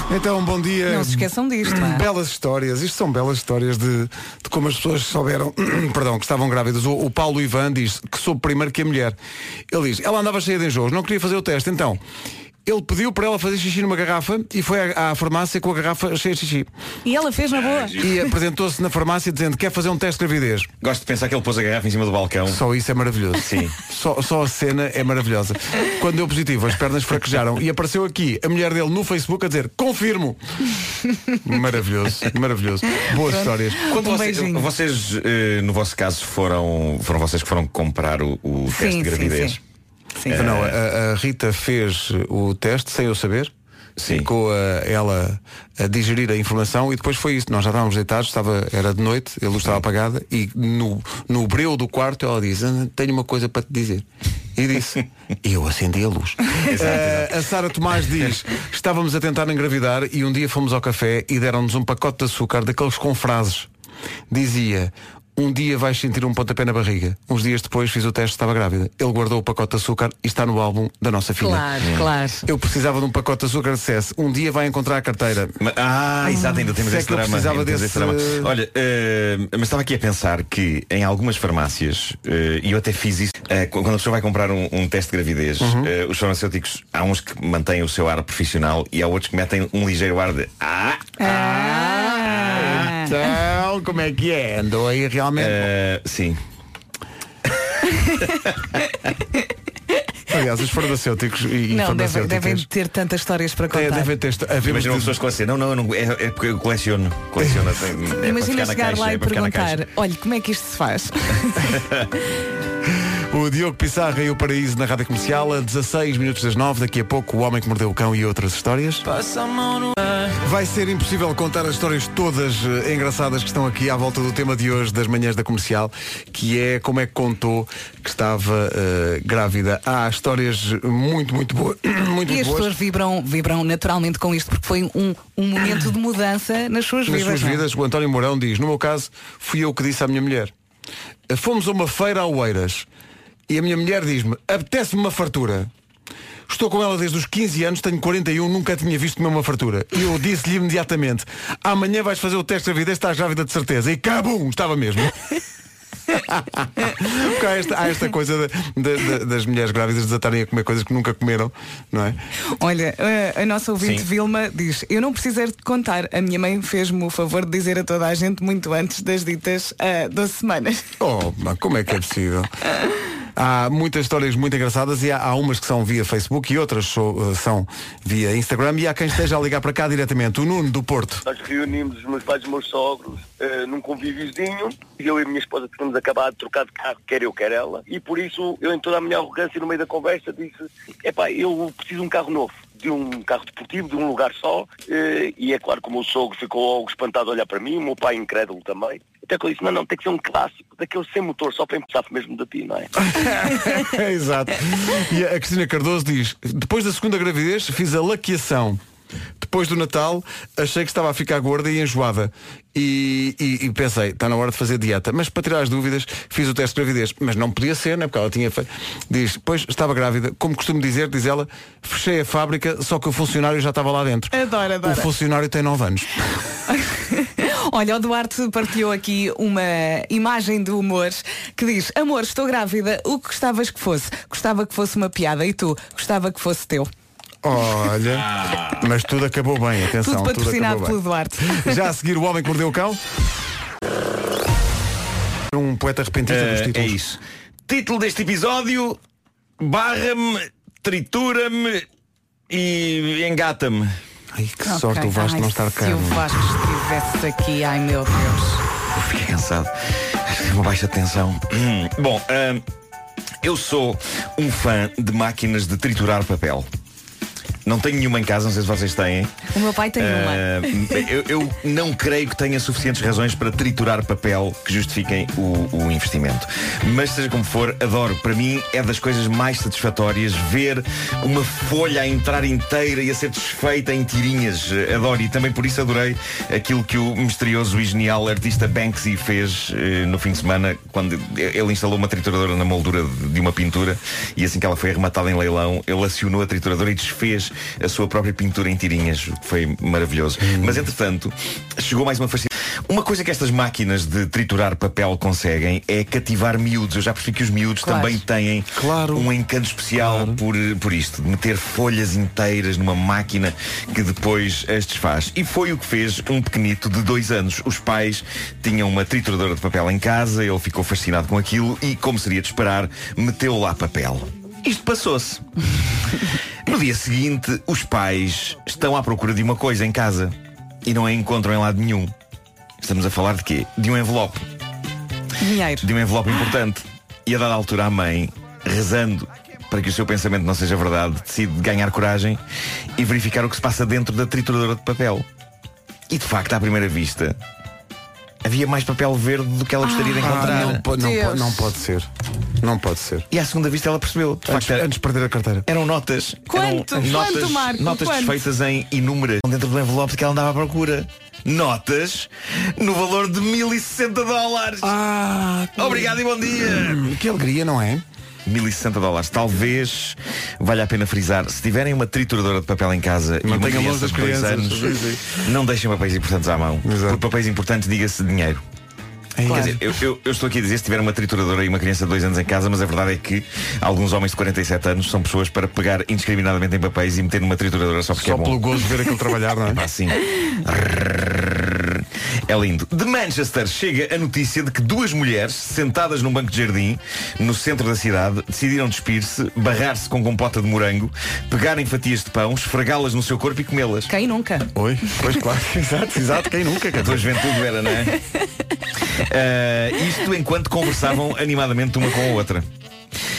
Então, bom dia. Não se esqueçam disto, é? Belas histórias, isto são belas histórias de, de como as pessoas souberam, perdão, que estavam grávidas. O, o Paulo Ivan diz que soube primeiro que a mulher. Ele diz, ela andava cheia de enjoos, não queria fazer o teste, então. Ele pediu para ela fazer xixi numa garrafa e foi à, à farmácia com a garrafa cheia de xixi. E ela fez na boa. E apresentou-se na farmácia dizendo quer fazer um teste de gravidez. Gosto de pensar que ele pôs a garrafa em cima do balcão. Só isso é maravilhoso. Sim. Só, só a cena é maravilhosa. Quando deu positivo, as pernas fraquejaram e apareceu aqui a mulher dele no Facebook a dizer confirmo. Maravilhoso, maravilhoso. Boas histórias. Quando vocês, vocês, eh, no vosso caso, foram, foram vocês que foram comprar o, o Sim, teste de sim, gravidez? Sim. Não, a, a Rita fez o teste sem eu saber. Ficou a- ela a digerir a informação e depois foi isso. Nós já estávamos deitados, estava, era de noite, a luz estava apagada e no, no breu do quarto ela diz, "Ah, tenho uma coisa para te dizer. E disse, eu acendi a luz. Eh, a Sara Tomás diz, estávamos a tentar engravidar e um dia fomos ao café e deram-nos um pacote de açúcar daqueles com frases. Dizia, Um dia vais sentir um pontapé na barriga. Uns dias depois fiz o teste, estava grávida. Ele guardou o pacote de açúcar e está no álbum da nossa filha. Claro, claro. Eu precisava de um pacote de açúcar dissesse, um dia vai encontrar a carteira. Ah, exato, ainda temos Se é esse que eu drama. precisava ainda desse- esse drama. Olha, eh, mas estava aqui a pensar que em algumas farmácias, eh, e eu até fiz isso, eh, quando a pessoa vai comprar um, um teste de gravidez, Uhum. os farmacêuticos, há uns que mantêm o seu ar profissional e há outros que metem um ligeiro ar de ah, Então, como é que é? Andou aí realmente. Eh, sim. Aliás, os farmacêuticos e, e Não, devem, farmacêuticas devem ter tantas histórias para contar. devem ter Imagina muito- pessoas que assim, não, não, não é, é porque eu coleciono. Coleciono assim, é para Imagina ficar na chegar caixa, lá é e para ficar na perguntar, caixa. olha, como é que isto se faz? O Diogo Pissarra e o Paraíso na Rádio Comercial a 16 minutos das 9. Daqui a pouco o Homem que Mordeu o Cão e outras histórias. Vai ser impossível contar as histórias todas eh, engraçadas que estão aqui à volta do tema de hoje das manhãs da comercial, que é como é que contou que estava eh, grávida. Há histórias muito, muito boas. muito, e as boas. pessoas vibram, vibram naturalmente com isto, porque foi um, um momento de mudança nas suas Nas vidas. suas não é? vidas, o António Mourão diz, no meu caso, fui eu que disse à minha mulher. Fomos a uma feira a Oeiras e a minha mulher diz-me, apetece-me uma fartura. Estou com ela desde os 15 anos, tenho 41, nunca tinha visto comer uma fartura. E eu disse-lhe imediatamente, amanhã vais fazer o teste de gravidez, estás grávida de certeza. E cabum, estava mesmo. Porque há esta, há esta coisa de- de- de- das mulheres grávidas desatarem a comer coisas que nunca comeram, não é? Olha, a, a nossa ouvinte Sim. Vilma diz, eu não precisei de contar, a minha mãe fez-me o favor de dizer a toda a gente muito antes das ditas ah, 12 semanas. Oh, mas como é que é possível? Há muitas histórias muito engraçadas e há, há umas que são via Facebook e outras so- são via Instagram e há quem esteja a ligar para cá diretamente. O Nuno do Porto. Nós reunimos os meus pais e os meus sogros eh, num convíviozinho e eu e a minha esposa tínhamos acabado de trocar de carro, quer eu, quer ela, e por isso eu em toda a minha arrogância no meio da conversa disse, epá, eu preciso de um carro novo, de um carro deportivo, de um lugar só, eh, e é claro que o meu sogro ficou logo espantado a olhar para mim, o meu pai incrédulo também, até que eu disse, não, não, tem que ser um clássico, daquele sem motor, só para empezar mesmo de ti, não é? Exato. E a Cristina Cardoso diz, depois da segunda gravidez fiz a laqueação. Depois do Natal achei que estava a ficar gorda e enjoada. E, e- e pensei, está na hora de fazer dieta. Mas para tirar as dúvidas, fiz o teste de gravidez. Mas não podia ser, né? Porque ela tinha feito. Diz, pois estava grávida. Como costumo dizer, diz ela, fechei a fábrica, só que o funcionário já estava lá dentro. Adoro, adoro. O funcionário tem 9 anos. Olha, o Duarte partilhou aqui uma imagem de humor que diz, amor, estou grávida, o que gostavas que fosse? Gostava que fosse uma piada e tu? Gostava que fosse teu. Olha, mas tudo acabou bem, atenção. Tudo patrocinado acabou bem. pelo Duarte. Já a seguir o homem que mordeu o cão. Um poeta repentista dos Eh, títulos. É isso. Título deste episódio: Barra-me, tritura-me e engata-me. Ai, que Ok. sorte o Vasco Ai, não estar Se cá. o Vasco estivesse aqui, ai meu Deus. Eu fiquei cansado. Uma baixa tensão. Hum, Bom, hum, eu sou um fã de máquinas de triturar papel. Não tenho nenhuma em casa, não sei se vocês têm. O meu pai tem uma. Ah, eu, eu não creio que tenha suficientes razões para triturar papel que justifiquem o, o investimento. Mas seja como for, adoro. Para mim é das coisas mais satisfatórias ver uma folha a entrar inteira e a ser desfeita em tirinhas. Adoro. E também por isso adorei aquilo que o misterioso e genial artista Banksy fez eh, no fim de semana, quando ele instalou uma trituradora na moldura de de uma pintura e assim que ela foi arrematada em leilão, ele acionou a trituradora e desfez a sua própria pintura em tirinhas, o que foi maravilhoso. Mas entretanto, chegou mais uma fascinação. Uma coisa que estas máquinas de triturar papel conseguem é cativar miúdos. Eu já percebi que os miúdos Claro. também têm um encanto especial por, por isto, de meter folhas inteiras numa máquina que depois as desfaz. E foi o que fez um pequenito de dois anos. Os pais tinham uma trituradora de papel em casa, ele ficou fascinado com aquilo e, como seria de esperar, meteu lá papel. Isto passou-se. No dia seguinte, os pais estão à procura de uma coisa em casa e não a encontram em lado nenhum. Estamos a falar de quê? De um envelope. Dinheiro. De um envelope importante. E a dada altura a mãe, rezando para que o seu pensamento não seja verdade, decide ganhar coragem e verificar o que se passa dentro da trituradora de papel. E de facto, à primeira vista, havia mais papel verde do que ela gostaria de Ah, encontrar. não, po- não, po- Deus. não pode ser. Não pode ser. E à segunda vista ela percebeu. De Antes, facto, antes de perder a carteira. eram notas. Quanto? Eram Quanto, notas, Marco? notas Quanto? desfeitas em inúmeras dentro do envelope que ela andava à procura. Notas no valor de 1060 dólares. Ah, Obrigado e bom dia. Hum, que alegria, não é? 1060 dólares. Talvez valha a pena frisar. Se tiverem uma trituradora de papel em casa e uma criança das de dois crianças. anos, Sim, sim. não deixem papéis importantes à mão. Exato. Por papéis importantes diga-se dinheiro. Quer dizer, eu, eu- eu estou aqui a dizer se tiver uma trituradora e uma criança de dois anos em casa, mas a verdade é que alguns homens de 47 anos são pessoas para pegar indiscriminadamente em papéis e meter numa trituradora só porque Só é bom. pelo gozo de ver aquilo trabalhar, não é? Pá, sim. É lindo. De Manchester chega a notícia de que duas mulheres, sentadas num banco de jardim, no centro da cidade, decidiram despir-se, barrar-se com compota de morango, pegarem fatias de pão, esfregá-las no seu corpo e comê-las. Quem nunca? Oi? Pois claro, exato, exato, quem nunca? A tua juventude era, não é? Ah, isto enquanto conversavam animadamente uma com a outra.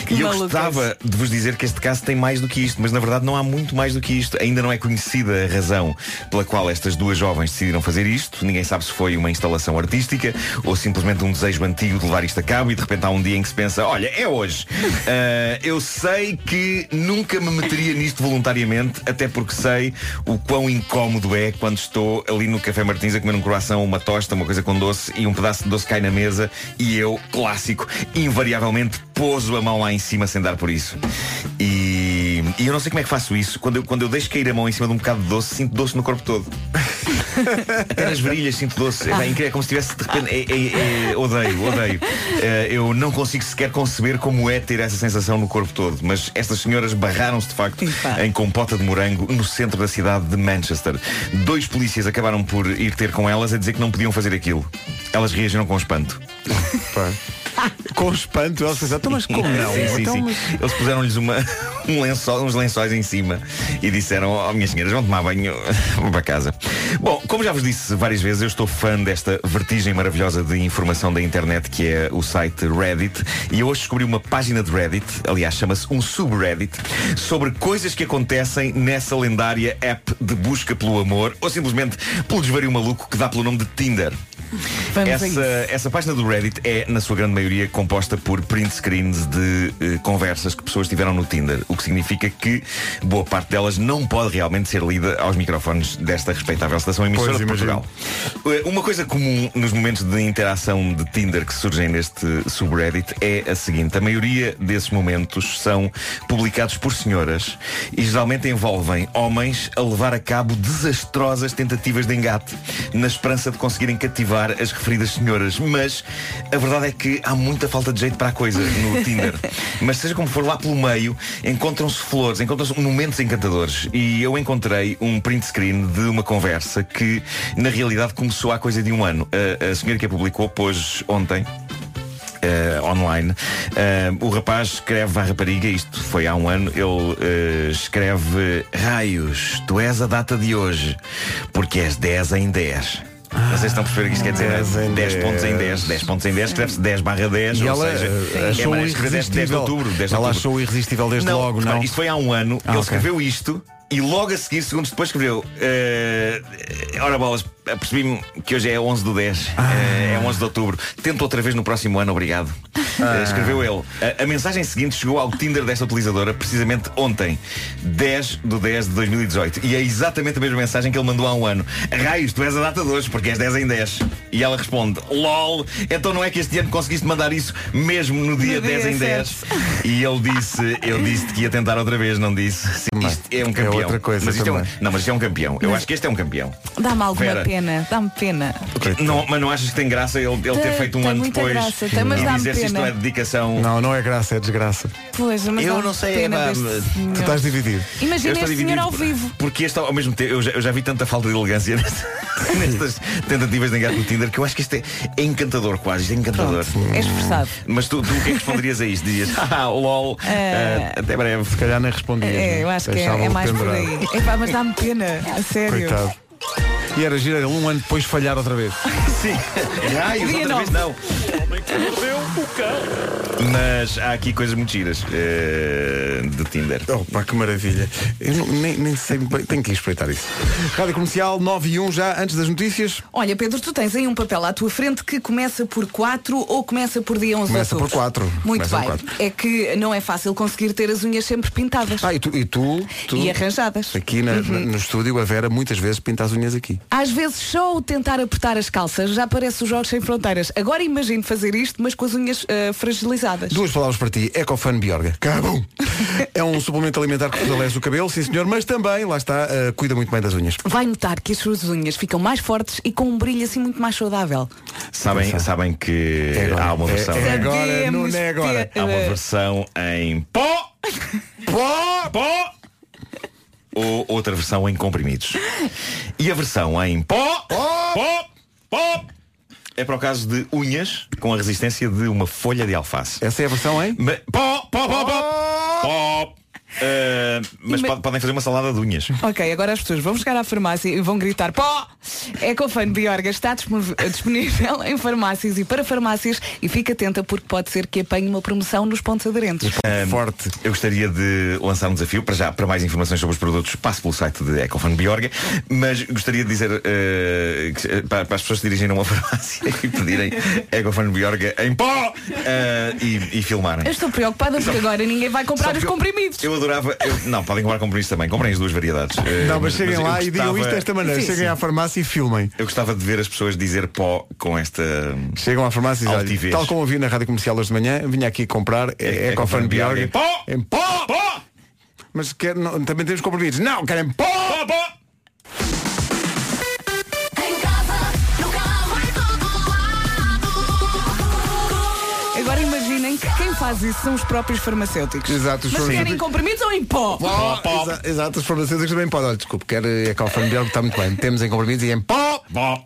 Que e eu gostava de vos dizer que este caso tem mais do que isto, mas na verdade não há muito mais do que isto. Ainda não é conhecida a razão pela qual estas duas jovens decidiram fazer isto. Ninguém sabe se foi uma instalação artística ou simplesmente um desejo antigo de levar isto a cabo e de repente há um dia em que se pensa, olha, é hoje. Ah, eu sei que nunca me meteria nisto voluntariamente, até porque sei o quão incómodo é quando estou ali no Café Martins a comer um croissant, uma tosta, uma coisa com doce e um pedaço de doce cai na mesa e eu, clássico, invariavelmente pouso a mão lá em cima sem dar por isso. E, e eu não sei como é que faço isso. Quando eu, quando eu deixo cair a mão em cima de um bocado de doce, sinto doce no corpo todo. Até nas virilhas sinto doce. É, bem, é como se tivesse de repente. é- é- é- odeio, odeio. Eh, eu não consigo sequer conceber como é ter essa sensação no corpo todo. Mas estas senhoras barraram-se de facto em compota de morango no centro da cidade de Manchester. Dois polícias acabaram por ir ter com elas a dizer que não podiam fazer aquilo. Elas reagiram com espanto. Com espanto, elas pensaram, então mas como não? Sim, sim, Então, sim. mas- Eles puseram-lhes uma, um lençol, uns lençóis em cima e disseram, oh minhas senhoras, vão tomar banho, vão para casa. Bom, como já vos disse várias vezes, eu estou fã desta vertigem maravilhosa de informação da internet que é o site Reddit e eu hoje descobri uma página de Reddit, aliás chama-se um subreddit, sobre coisas que acontecem nessa lendária app de busca pelo amor ou simplesmente pelo desvario maluco que dá pelo nome de Tinder. Essa, essa página do Reddit é, na sua grande maioria, composta por print screens de eh, conversas que pessoas tiveram no Tinder, o que significa que boa parte delas não pode realmente ser lida aos microfones desta respeitável estação emissora Pois, de imagino. Portugal. Eh, Uma coisa comum nos momentos de interação de Tinder que surgem neste subreddit é a seguinte: a maioria desses momentos são publicados por senhoras e geralmente envolvem homens a levar a cabo desastrosas tentativas de engate na esperança de conseguirem cativar as referidas senhoras. Mas a verdade é que há muita falta de jeito para a coisa no Tinder. Mas seja como for lá pelo meio, encontram-se flores, encontram-se momentos encantadores. E eu encontrei um print screen de uma conversa que na realidade começou há coisa de um ano. A, a senhora que a publicou pôs ontem. eh, online Eh, o rapaz escreve à rapariga isto foi há um ano ele eh, escreve raios tu és a data de hoje porque és 10 em 10 vocês estão a perceber o que isto quer dizer? 10 em 10 pontos em 10 10 pontos em 10 escreve-se 10 barra 10 E ou ela seja, é achou de escrever 10 de irresistível. outubro 10 de Ela outubro. achou irresistível desde não, logo, não? Isto foi há um ano, Ah, ele ok. escreveu isto e logo a seguir, segundos depois, escreveu eh, Ora bolas, percebi-me que hoje é 11 do 10 Ah. eh, É 11 de outubro Tento outra vez no próximo ano, obrigado Ah. Eh, Escreveu ele a, a mensagem seguinte chegou ao Tinder desta utilizadora Precisamente ontem 10 do 10 de 2018 E é exatamente a mesma mensagem que ele mandou há um ano Raios, tu és a data de hoje porque és 10 em 10 E ela responde LOL, então não é que este ano conseguiste mandar isso Mesmo no dia No dia 10 em 10 certo. E ele disse Eu disse que ia tentar outra vez, não disse Isto é um é campeão outra coisa mas isto é um, não, mas isto é um campeão. Eu Mas- acho que este é um campeão. Dá-me alguma Vera. pena, dá-me pena. Não, mas não achas que tem graça ele, ele ter feito um tem ano muita depois graça, tem, mas e dá-me dizer se isto pena. não é dedicação? Não, não é graça, é desgraça. Pois, mas Eu dá-me não sei, pena é, deste pá, senhor. Tu estás dividido. Imagina estou este senhor dividido ao vivo. Porque este ao mesmo tempo, eu já, eu já vi tanta falta de elegância nesta- nestas tentativas de engate no Tinder que eu acho que isto é, é encantador quase, isto é encantador. É esforçado. Mas tu, tu o que é que responderias a isto? Dizias, ah, lol, Eh, ah, até breve. Se calhar nem respondia. É, eu acho que é, é mais por aí. Epá, mas dá-me pena, a sério. Coitado. E era gira ele um ano depois falhar outra vez. Sim. Dia outra vez não. Mordeu o cão. Mas há aqui coisas muito giras eh, de Tinder. Oh, pá, que maravilha. Eu não- nem, nem sei bem, tenho que ir espreitar isso. Rádio Comercial 9 e 1 já, antes das notícias. Olha, Pedro, tu tens aí um papel à tua frente que começa por 4 ou começa por dia 11 de Começa por outubro? 4. Muito Começa por bem. quatro. É que não é fácil conseguir ter as unhas sempre pintadas. Ah, e tu, e tu, tu- E arranjadas. Aqui na- na- no estúdio, a Vera muitas vezes pinta as unhas aqui. Às vezes só o tentar apertar as calças já parece o Jorge Sem Fronteiras. Agora imagino fazer isto, mas com as unhas ah, fragilizadas. Duas palavras para ti, Ecofan Biorga. Cabum! é um suplemento alimentar que fortalece o cabelo, sim senhor, mas também, lá está, eh, cuida muito bem das unhas. Vai notar que as suas unhas ficam mais fortes e com um brilho assim muito mais saudável. Sabem, sabem que há uma É- versão. é agora, Sabemos, não é agora. Há uma versão em pó, pó, pó, ou outra versão em comprimidos. E a versão em pó, pó, pó, é para o caso de unhas com a resistência de uma folha de alface. Essa é a versão em? Ma- Pó, pó, pó, pó, pó. Uh, mas podem fazer uma salada de unhas. Ok, agora as pessoas vão chegar à farmácia e vão gritar Pó! Ecofan Biorga está disponível- disponível em farmácias e para farmácias e fica atenta porque pode ser que apanhe uma promoção nos pontos aderentes. Um, Forte. Eu gostaria de lançar um desafio para já, para mais informações sobre os produtos, passe pelo site de Ecofan Biorga, mas gostaria de dizer eh, que, eh, para, para as pessoas se dirigirem a uma farmácia e pedirem Ecofan Biorga em pó eh, e, e filmarem. Eu estou preocupada porque agora ninguém vai comprar os comprimidos. Eu adorava. eu- não, podem comprar comprimidos também. Comprem as duas variedades. Eh, Não, mas cheguem eu lá e digam isto desta maneira. Sim, cheguem sim. à farmácia e filmem. Eu gostava de ver as pessoas dizer pó com esta. Chegam à farmácia e dizem, tal como eu vi na Rádio Comercial hoje de manhã, vinha aqui comprar É- é, Ecofan Biorga. em pó! Em pó! Pó! Mas quer, não, também temos comprimidos. Não, querem pó! Pó, pó! Faz isso são os próprios farmacêuticos. Exato, os Mas querem farmacêuticos- comprimidos ou em pó? Pó, exa- Exato, os farmacêuticos também podem. Olha, desculpe, quer Ecofan Biorga, está muito bem. Temos em comprimidos e em pó! Pó!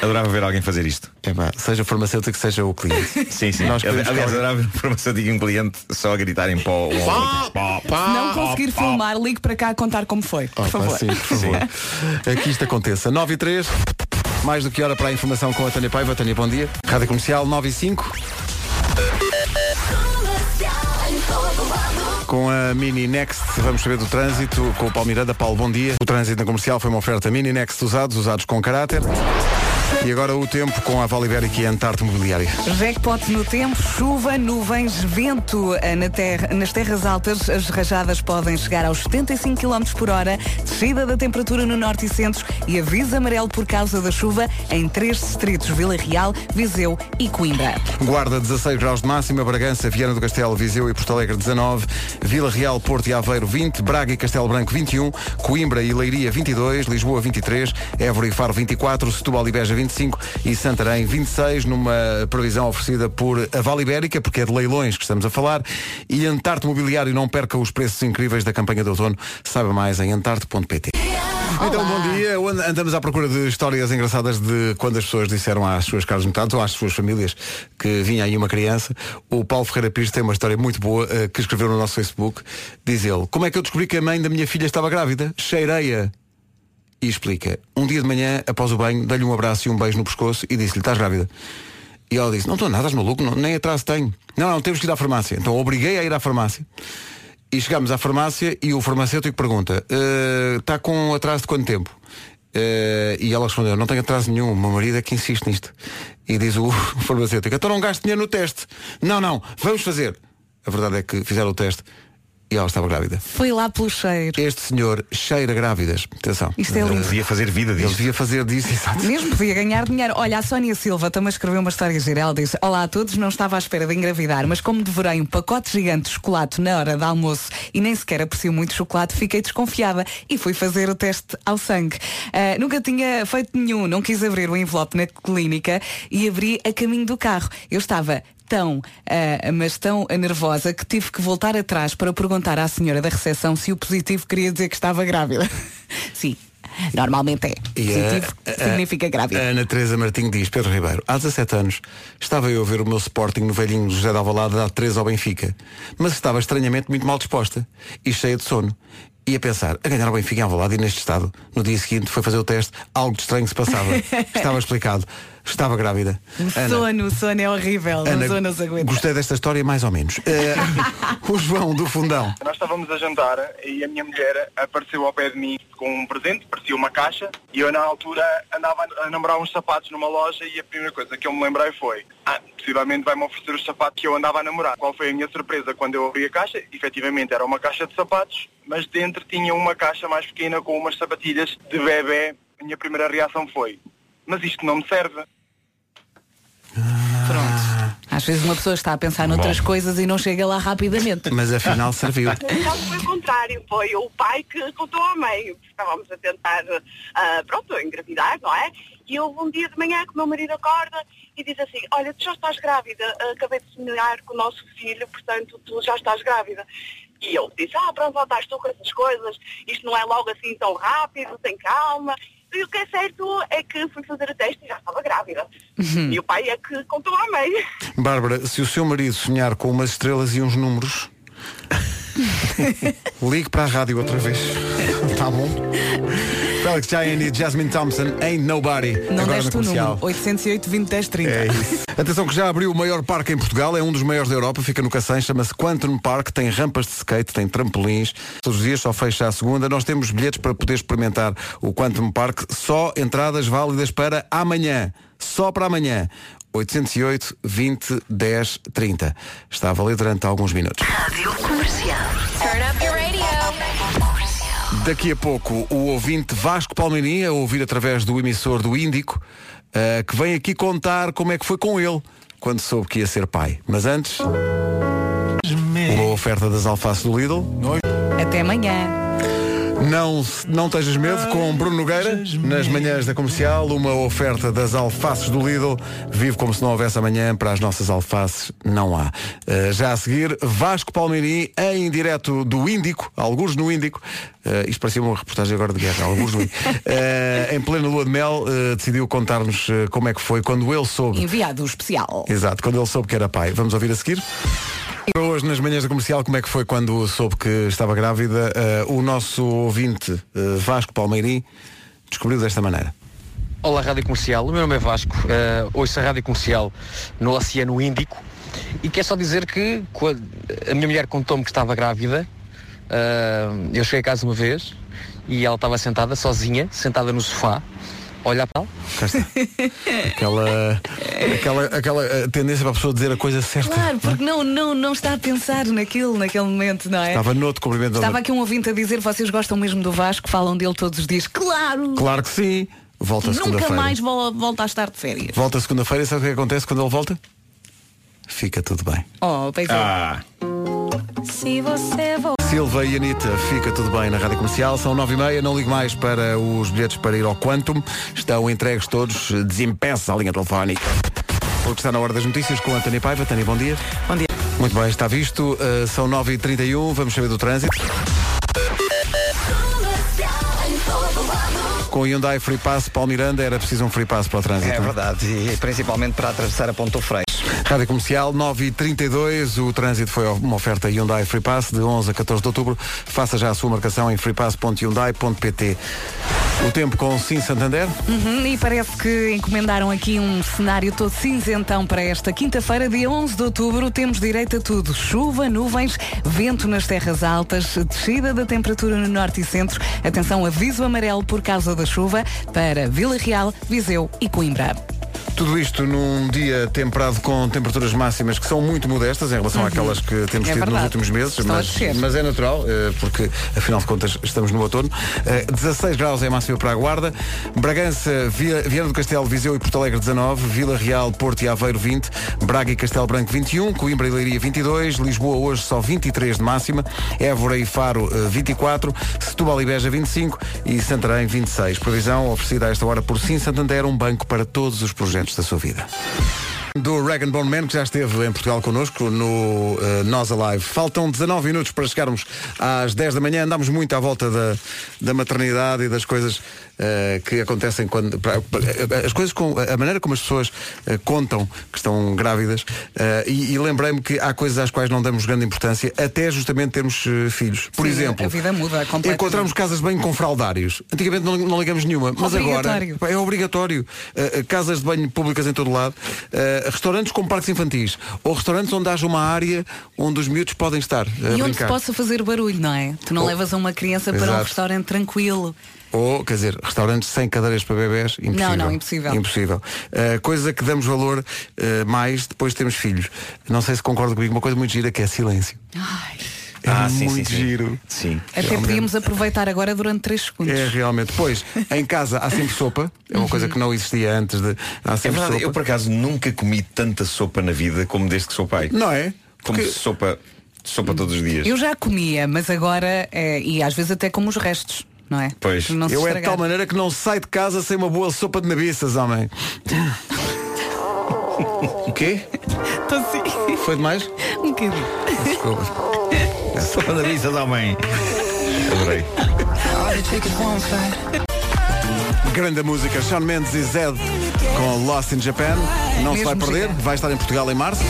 Adorava ver alguém fazer isto. Epá, seja farmacêutico, seja o cliente. Sim, sim. Nós queremos Aliás, que alguém- adorava ver um farmacêutico e um cliente só a gritar em pó. um ao outro. Pó, pó, Se não pó, conseguir pó. filmar, ligue para cá a contar como foi. Por pá, favor. sim, por favor. Aqui isto aconteça. 9 e 3, mais do que hora para a informação com a Tânia Paiva. Tânia, bom dia. Rádio Comercial 9 e 5. Com a Mini Next vamos saber do trânsito com o Paulo Miranda. Paulo, bom dia. O trânsito na comercial foi uma oferta Mini Next usados, usados com caráter. E agora o tempo com a Vale Ibérica e a Antarte Mobiliária. Jackpot no tempo, chuva, nuvens, vento eh, na terra- nas terras altas. As rajadas podem chegar aos 75 km por hora. Descida da temperatura no norte e centro e aviso amarelo por causa da chuva em três distritos, Vila Real, Viseu e Coimbra. Guarda 16 graus de máxima, Bragança, Viana do Castelo, Viseu e Porto Alegre 19, Vila Real, Porto e Aveiro 20, Braga e Castelo Branco 21, Coimbra e Leiria 22, Lisboa 23, Évora e Faro 24, Setúbal e Beja 25 e Santarém 26, numa previsão oferecida por a Vale Ibérica, porque é de leilões que estamos a falar, e Antarte Mobiliário não perca os preços incríveis da campanha de outono. Saiba mais em antarte.pt. Então, bom dia. Andamos à procura de histórias engraçadas de quando as pessoas disseram às suas caras metades ou às suas famílias que vinha aí uma criança. O Paulo Ferreira Pires tem uma história muito boa eh, que escreveu no nosso Facebook. Diz ele, como é que eu descobri que a mãe da minha filha estava grávida? Cheirei-a. E explica, um dia de manhã, após o banho, dei-lhe um abraço e um beijo no pescoço e disse-lhe, estás grávida? E ela disse, não estou nada, estás maluco, não, nem atraso tenho. Não, não, temos que ir à farmácia. Então obriguei a ir à farmácia. E chegámos à farmácia e o farmacêutico pergunta, "Eh, está com atraso de quanto tempo? Eh, e ela respondeu, não tenho atraso nenhum, o meu marido é que insiste nisto. E diz o farmacêutico, então não gaste dinheiro no teste. Não, não, vamos fazer. A verdade é que fizeram o teste e ela estava grávida. Foi lá pelo cheiro. Este senhor cheira grávidas. Atenção. Isto é lindo. Ele devia fazer vida Ele disto. devia fazer disso, exato. Mesmo podia ganhar dinheiro. Olha, a Sónia Silva também escreveu uma história gira. Ela disse, olá a todos, não estava à espera de engravidar, mas como devorei um pacote gigante de chocolate na hora do almoço e nem sequer aprecio muito chocolate, fiquei desconfiada e fui fazer o teste ao sangue. Ah, nunca tinha feito nenhum, não quis abrir o envelope na clínica e abri a caminho do carro. Eu estava tão, ah, mas tão nervosa que tive que voltar atrás para perguntar à senhora da recepção se o positivo queria dizer que estava grávida. Sim, normalmente é. E a- Positivo a- significa grávida. A Ana Teresa Martins diz, Pedro Ribeiro, há 17 anos estava eu a ver o meu Sporting no velhinho José de Alvalade dar 3 ao Benfica, mas estava estranhamente muito mal disposta e cheia de sono. E a pensar, a ganhar ao Benfica em Alvalade e neste estado, no dia seguinte foi fazer o teste, algo de estranho se passava. estava explicado. Estava grávida. O Ana, sono, o sono é horrível. Ana, o sono não se aguenta. gostei desta história mais ou menos. Eh, o João do Fundão. Nós estávamos a jantar e a minha mulher apareceu ao pé de mim com um presente, parecia uma caixa, e eu na altura andava a namorar uns sapatos numa loja e a primeira coisa que eu me lembrei foi, ah, possivelmente vai-me oferecer os sapatos que eu andava a namorar. Qual foi a minha surpresa quando eu abri a caixa? Efetivamente era uma caixa de sapatos, mas dentro tinha uma caixa mais pequena com umas sapatilhas de bebê. A minha primeira reação foi, mas isto não me serve. Às vezes uma pessoa está a pensar noutras Bom. coisas e não chega lá rapidamente. Mas afinal serviu. Foi o contrário, foi o pai que contou à mãe. Estávamos a tentar, ah, pronto, engravidar, não é? E houve um dia de manhã que o meu marido acorda e diz assim, olha, tu já estás grávida, acabei de sonhar com o nosso filho, portanto tu já estás grávida. E eu disse, ah, pronto, estás tu com essas coisas, isto não é logo assim tão rápido, tem calma. E o que é certo é que fui fazer o teste e já estava grávida. E o pai é que contou à mãe. Bárbara, se o seu marido sonhar com umas estrelas e uns números, ligue para a rádio outra vez. Tá bom? Felix Giant e Jasmine Thompson, Ain't Nobody. Não agora deste no o comercial. número. 808 20 10 30. É isso. Atenção que já abriu o maior parque em Portugal, é um dos maiores da Europa, fica no Cacém, chama-se Quantum Park, tem rampas de skate, tem trampolins, todos os dias só fecha à segunda. Nós temos bilhetes para poder experimentar o Quantum Park, só entradas válidas para amanhã, só para amanhã. 808 20 10 30. Está a valer durante alguns minutos. Rádio Comercial. Turn up your radio. Daqui a pouco o ouvinte Vasco Palmeirinho, a ouvir através do emissor do Índico, eh, que vem aqui contar como é que foi com ele quando soube que ia ser pai. Mas antes, uma oferta das alfaces do Lidl. Até amanhã. Não, não estejas medo com Bruno Nogueira, nas manhãs da comercial, uma oferta das alfaces do Lidl. Vive como se não houvesse amanhã, para as nossas alfaces não há. Uh, já a seguir, Vasco Palmeirim, em direto do Índico, alguns no Índico. Uh, isto parecia uma reportagem agora de guerra, alguns no Índico. Uh, em plena lua de mel, decidiu contar-nos como é que foi quando ele soube. Enviado especial. Exato, quando ele soube que era pai. Vamos ouvir a seguir? Hoje nas manhãs da comercial, como é que foi quando soube que estava grávida? Eh, o nosso ouvinte eh, Vasco Palmeirim descobriu desta maneira. Olá Rádio Comercial, o meu nome é Vasco, uh, ouço a Rádio Comercial no Oceano Índico e quer só dizer que a minha mulher contou-me que estava grávida, uh, eu cheguei a casa uma vez e ela estava sentada sozinha, sentada no sofá, olhar para. Aquela, aquela, aquela eh, tendência para a pessoa dizer a coisa certa. Claro, porque não, não, não está a pensar naquilo, naquele momento, não é? Estava noutro cumprimento da Estava aqui um ouvinte a dizer, vocês gostam mesmo do Vasco, falam dele todos os dias. Claro! Claro que sim. Volta Nunca segunda-feira. mais vol- volta a estar de férias. Volta segunda-feira e sabe o que acontece quando ele volta? Fica tudo bem. Oh, pois é. Ah. Se você. Silva e Anitta, fica tudo bem na Rádio Comercial. São nove e meia, não ligo mais para os bilhetes para ir ao Quantum. Estão entregues todos, desempeça a linha telefónica. Porque está na hora das notícias com a Tânia Paiva. Tânia, bom dia. Bom dia. Muito bem, está visto. Uh, são 9h31, vamos saber do trânsito. Com o Hyundai Free Pass Paulo Miranda era preciso um Free Pass para o trânsito. É verdade, e principalmente para atravessar a Ponto do Freixo. Rádio Comercial 9h32, o trânsito foi uma oferta Hyundai Free Pass de 11 a 14 de outubro. Faça já a sua marcação em freepass.hyundai.pt. O tempo com Sim Santander. Uhum, e parece que encomendaram aqui um cenário todo cinzentão para esta quinta-feira, dia 11 de outubro. Temos direito a tudo: chuva, nuvens, vento nas terras altas, descida da temperatura no norte e centro. Atenção, aviso amarelo por causa da chuva para Vila Real, Viseu e Coimbra. Tudo isto num dia temperado com temperaturas máximas que são muito modestas em relação Uhum. àquelas que temos É tido nos verdade. últimos meses, mas, mas é natural, eh, porque afinal de contas estamos no outono. Eh, 16 graus é a máxima para a Guarda, Bragança, Via- Viana do Castelo, Viseu e Porto Alegre 19, Vila Real, Porto e Aveiro 20, Braga e Castelo Branco 21, Coimbra e Leiria 22, Lisboa hoje só 23 de máxima, Évora e Faro eh, 24, Setúbal e Beja 25 e Santarém 26. Previsão oferecida a esta hora por Sim Santander, um banco para todos os projetos da sua vida. Do Rag Bone Man, que já esteve em Portugal connosco no uh, Nós Alive. Faltam 19 minutos para chegarmos às 10 da manhã. Andamos muito à volta da, da maternidade e das coisas uh, que acontecem quando. pra- As coisas com. A maneira como as pessoas uh, contam que estão grávidas. e e lembrei-me que há coisas às quais não damos grande importância, até justamente termos filhos. Por Sim, exemplo. A vida muda completamente. Encontramos casas bem com fraldários. Antigamente não, não ligamos nenhuma, mas agora é obrigatório. Casas de banho públicas em todo lado, restaurantes com parques infantis, ou restaurantes onde haja uma área onde os miúdos podem estar E onde se brincar. possa fazer barulho, não é? Tu não Oh. levas uma criança para um Exato. restaurante tranquilo. Ou, quer dizer, restaurantes sem cadeiras para bebés, impossível. Não, não, impossível. Impossível. Uh, coisa que damos valor uh, mais depois de termos filhos. Não sei se concorda comigo, uma coisa muito gira que é silêncio. É Ah, sim, muito sim, sim. giro. Sim. Até Realmente. podíamos aproveitar agora durante 3 segundos. É realmente. Pois, em casa há sempre sopa. É uma coisa que não existia antes de. Há É sempre verdade, sopa. eu por acaso nunca comi tanta sopa na vida como desde que sou pai. Não é? Como sopa, sopa todos os dias. Eu já comia, mas agora, é, e às vezes até como os restos, não é? Pois. Não eu é de tal maneira que não saio de casa sem uma boa sopa de nabiças, homem. o quê? Assim. Foi demais? Um bocadinho. Desculpa. Sopa de nabiças, homem. Adorei. Grande música, Shawn Mendes e Zed com Lost in Japan. Não se vai Mesmo perder, vai estar em Portugal em março.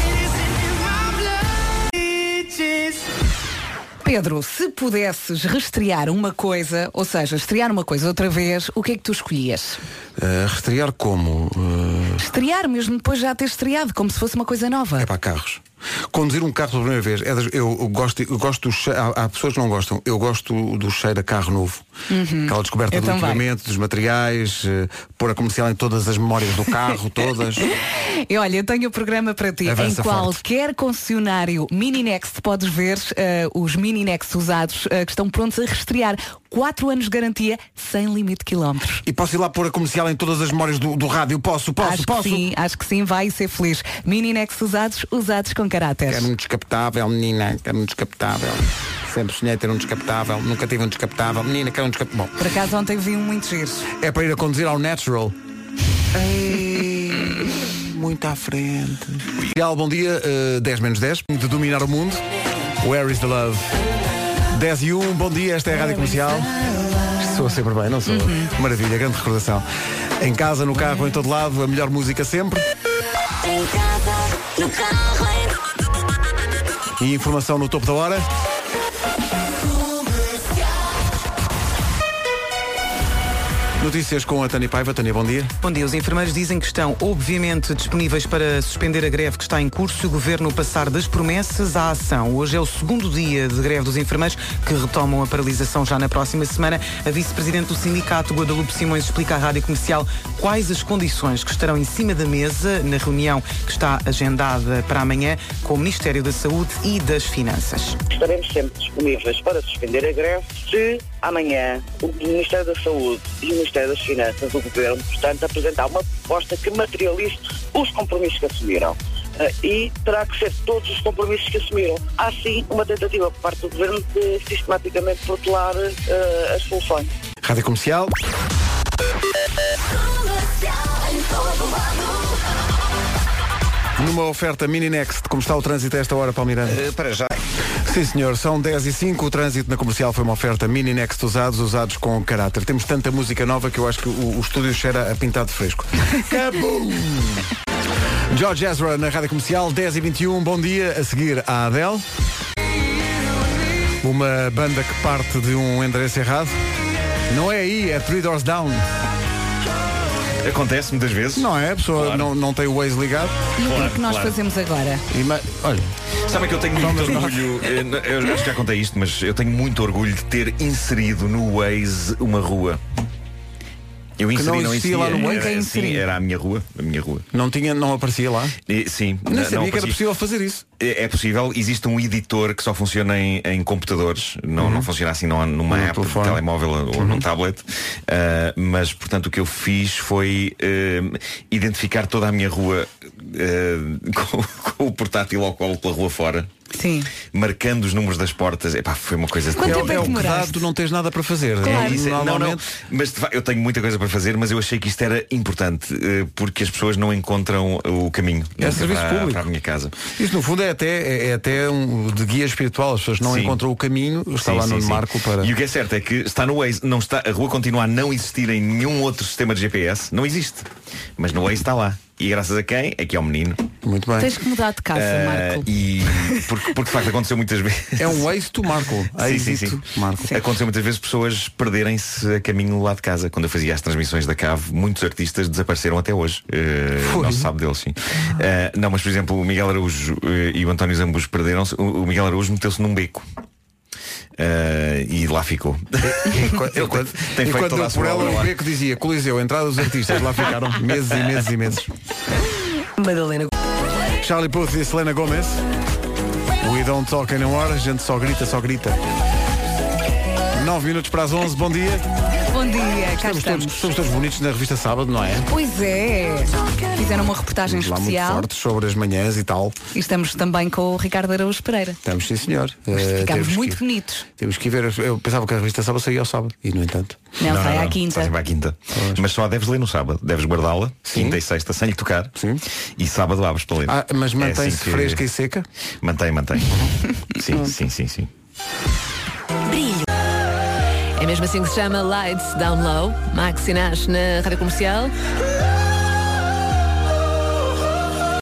Pedro, se pudesses restrear uma coisa, ou seja, estrear uma coisa outra vez, o que é que tu escolhias? Uh, restrear como? Uh, Estrear mesmo depois de já ter estreado, como se fosse uma coisa nova. é para carros. Conduzir um carro pela primeira vez, é das- eu, eu gosto, eu gosto do cheiro, há, há pessoas que não gostam, eu gosto do cheiro a carro novo. Uhum. Aquela descoberta Eu do também. equipamento, dos materiais, eh, pôr a comercial em todas as memórias do carro, todas. E olha, eu tenho o programa para ti. Avança em qualquer concessionário Mini Next podes ver eh, os Mini Next usados eh, que estão prontos a restrear. 4 anos de garantia, sem limite de quilómetros. E posso ir lá pôr a comercial em todas as memórias do, do rádio? Posso, posso, acho posso. que sim, acho que sim, vai ser feliz. Mini Next usados, usados com caráter. Quero um descapotável, menina, quero um descapotável. Sempre sonhei ter um descapotável, nunca tive um descapotável. Menina, quero um descapotável. Bom, Por acaso ontem vi um muito giro. é para ir a conduzir ao Natural. Ei, muito à frente. Real, bom dia, eh, 10 menos 10, de dominar o mundo. Where is the love? 10 e 1, bom dia, esta é a Rádio Comercial. Sou sempre bem, não sou? Maravilha, grande recordação. Em casa, no carro, em todo lado, a melhor música sempre. Em casa, E informação no topo da hora. Notícias com a Tânia Paiva. Tânia, bom dia. Bom dia. Os enfermeiros dizem que estão, obviamente, disponíveis para suspender a greve que está em curso e o governo passar das promessas à ação. Hoje é o segundo dia de greve dos enfermeiros que retomam a paralisação já na próxima semana. A vice-presidente do sindicato, Guadalupe Simões, explica à rádio comercial quais as condições que estarão em cima da mesa na reunião que está agendada para amanhã com o Ministério da Saúde e das Finanças. Estaremos sempre disponíveis para suspender a greve se amanhã o Ministério da Saúde e o Ministério das Finanças, o Governo, portanto, apresentar uma proposta que materialize os compromissos que assumiram. Eh, e terá que ser todos os compromissos que assumiram. Há sim uma tentativa por parte do Governo de sistematicamente protelar eh, as soluções. Rádio Comercial. Numa oferta Mini Next, como está o trânsito a esta hora, Palmeirante? Eh, para já. Sim, senhor, são 10 e 5. O trânsito na comercial foi uma oferta Mini Next usados, usados com caráter. Temos tanta música nova que eu acho que o, o estúdio cheira a pintado fresco. Cabum! George Ezra na rádio comercial, 10 e 21. Bom dia. A seguir, a Adele. Uma banda que parte de um endereço errado. Não é aí, é Three Doors Down. Acontece muitas vezes. Não é? A pessoa Claro. não, não tem o Waze ligado. E o que é Claro, que nós claro. fazemos agora? E ma- Olha, Sabem que eu tenho muito Vamos nós. orgulho, eu, eu acho que já contei isto, mas eu tenho muito orgulho de ter inserido no Waze uma rua. Eu inseri, não não existia existia. lá no? Era, Nunca sim, era a minha rua, a minha rua. não, tinha, não aparecia lá. E, sim, Nem não sabia que era possível fazer isso. É é possível, existe um editor que só funciona em, em computadores, não, não funciona assim não numa No app telefone. de telemóvel ou num tablet. Uh, mas portanto o que eu fiz foi uh, identificar toda a minha rua eh, com, com o portátil ao colo pela rua fora. Sim. Marcando os números das portas. Epá, foi uma coisa é, o- é o que dá, tu não tens nada para fazer. É isso, é- não, não, Normalmente- mas eu tenho muita coisa para fazer, mas eu achei que isto era importante eh, porque as pessoas não encontram o caminho É nunca serviço para, público. para a minha casa. Isso no fundo é até, é, é até um de guia espiritual. As pessoas não Sim. encontram o caminho, está Sim, lá no sim. Marco para. E o que é certo é que está no Waze, não está, a rua continua a não existir em nenhum outro sistema de GPS, não existe. Mas no Waze está lá. E graças a quem? Aqui ao menino. Muito bem. Tens que mudar de casa, Ah, Marco. E porque, porque de facto aconteceu muitas vezes. É um êxito, Marco. Sim, sim, sim. Marco. Aconteceu muitas vezes pessoas perderem-se a caminho lá de casa. Quando eu fazia as transmissões da cave, muitos artistas desapareceram até hoje. Uh, não se sabe deles, sim. Uh, não, mas por exemplo, o Miguel Araújo uh, e o António Zambus perderam-se. O, o Miguel Araújo meteu-se num beco. Uh, e lá ficou. E, qua- e quando, Tem feito quando toda a por ela o beco dizia Coliseu, entrada dos artistas, lá ficaram meses e meses e meses. Madalena. Charlie Puth e Selena Gomez. We don't talk anymore, a gente só grita, só grita. 9 minutos para as 11, bom dia. Bom dia, cá Estamos todos, estamos. todos bonitos na revista Sábado, não é? Pois é. Fizeram uma reportagem Lá muito especial fortes sobre as manhãs e tal. e estamos também com o Ricardo Araújo Pereira. Estamos, sim senhor. Eh, Ficámos muito que, bonitos. temos que ver. Eu pensava que a revista Sábado saía ao sábado. E no entanto. Não, sai à quinta. Sai sempre à quinta. Mas só a deves ler no sábado. Deves guardá-la, quinta e sexta, sem lhe tocar. E sábado abres para ler. Ah, mas É mantém-se assim que- fresca e seca? Mantém, mantém. sim, sim, sim, sim. É mesmo assim que se chama Lights Down Low, Max Sinach na rádio comercial.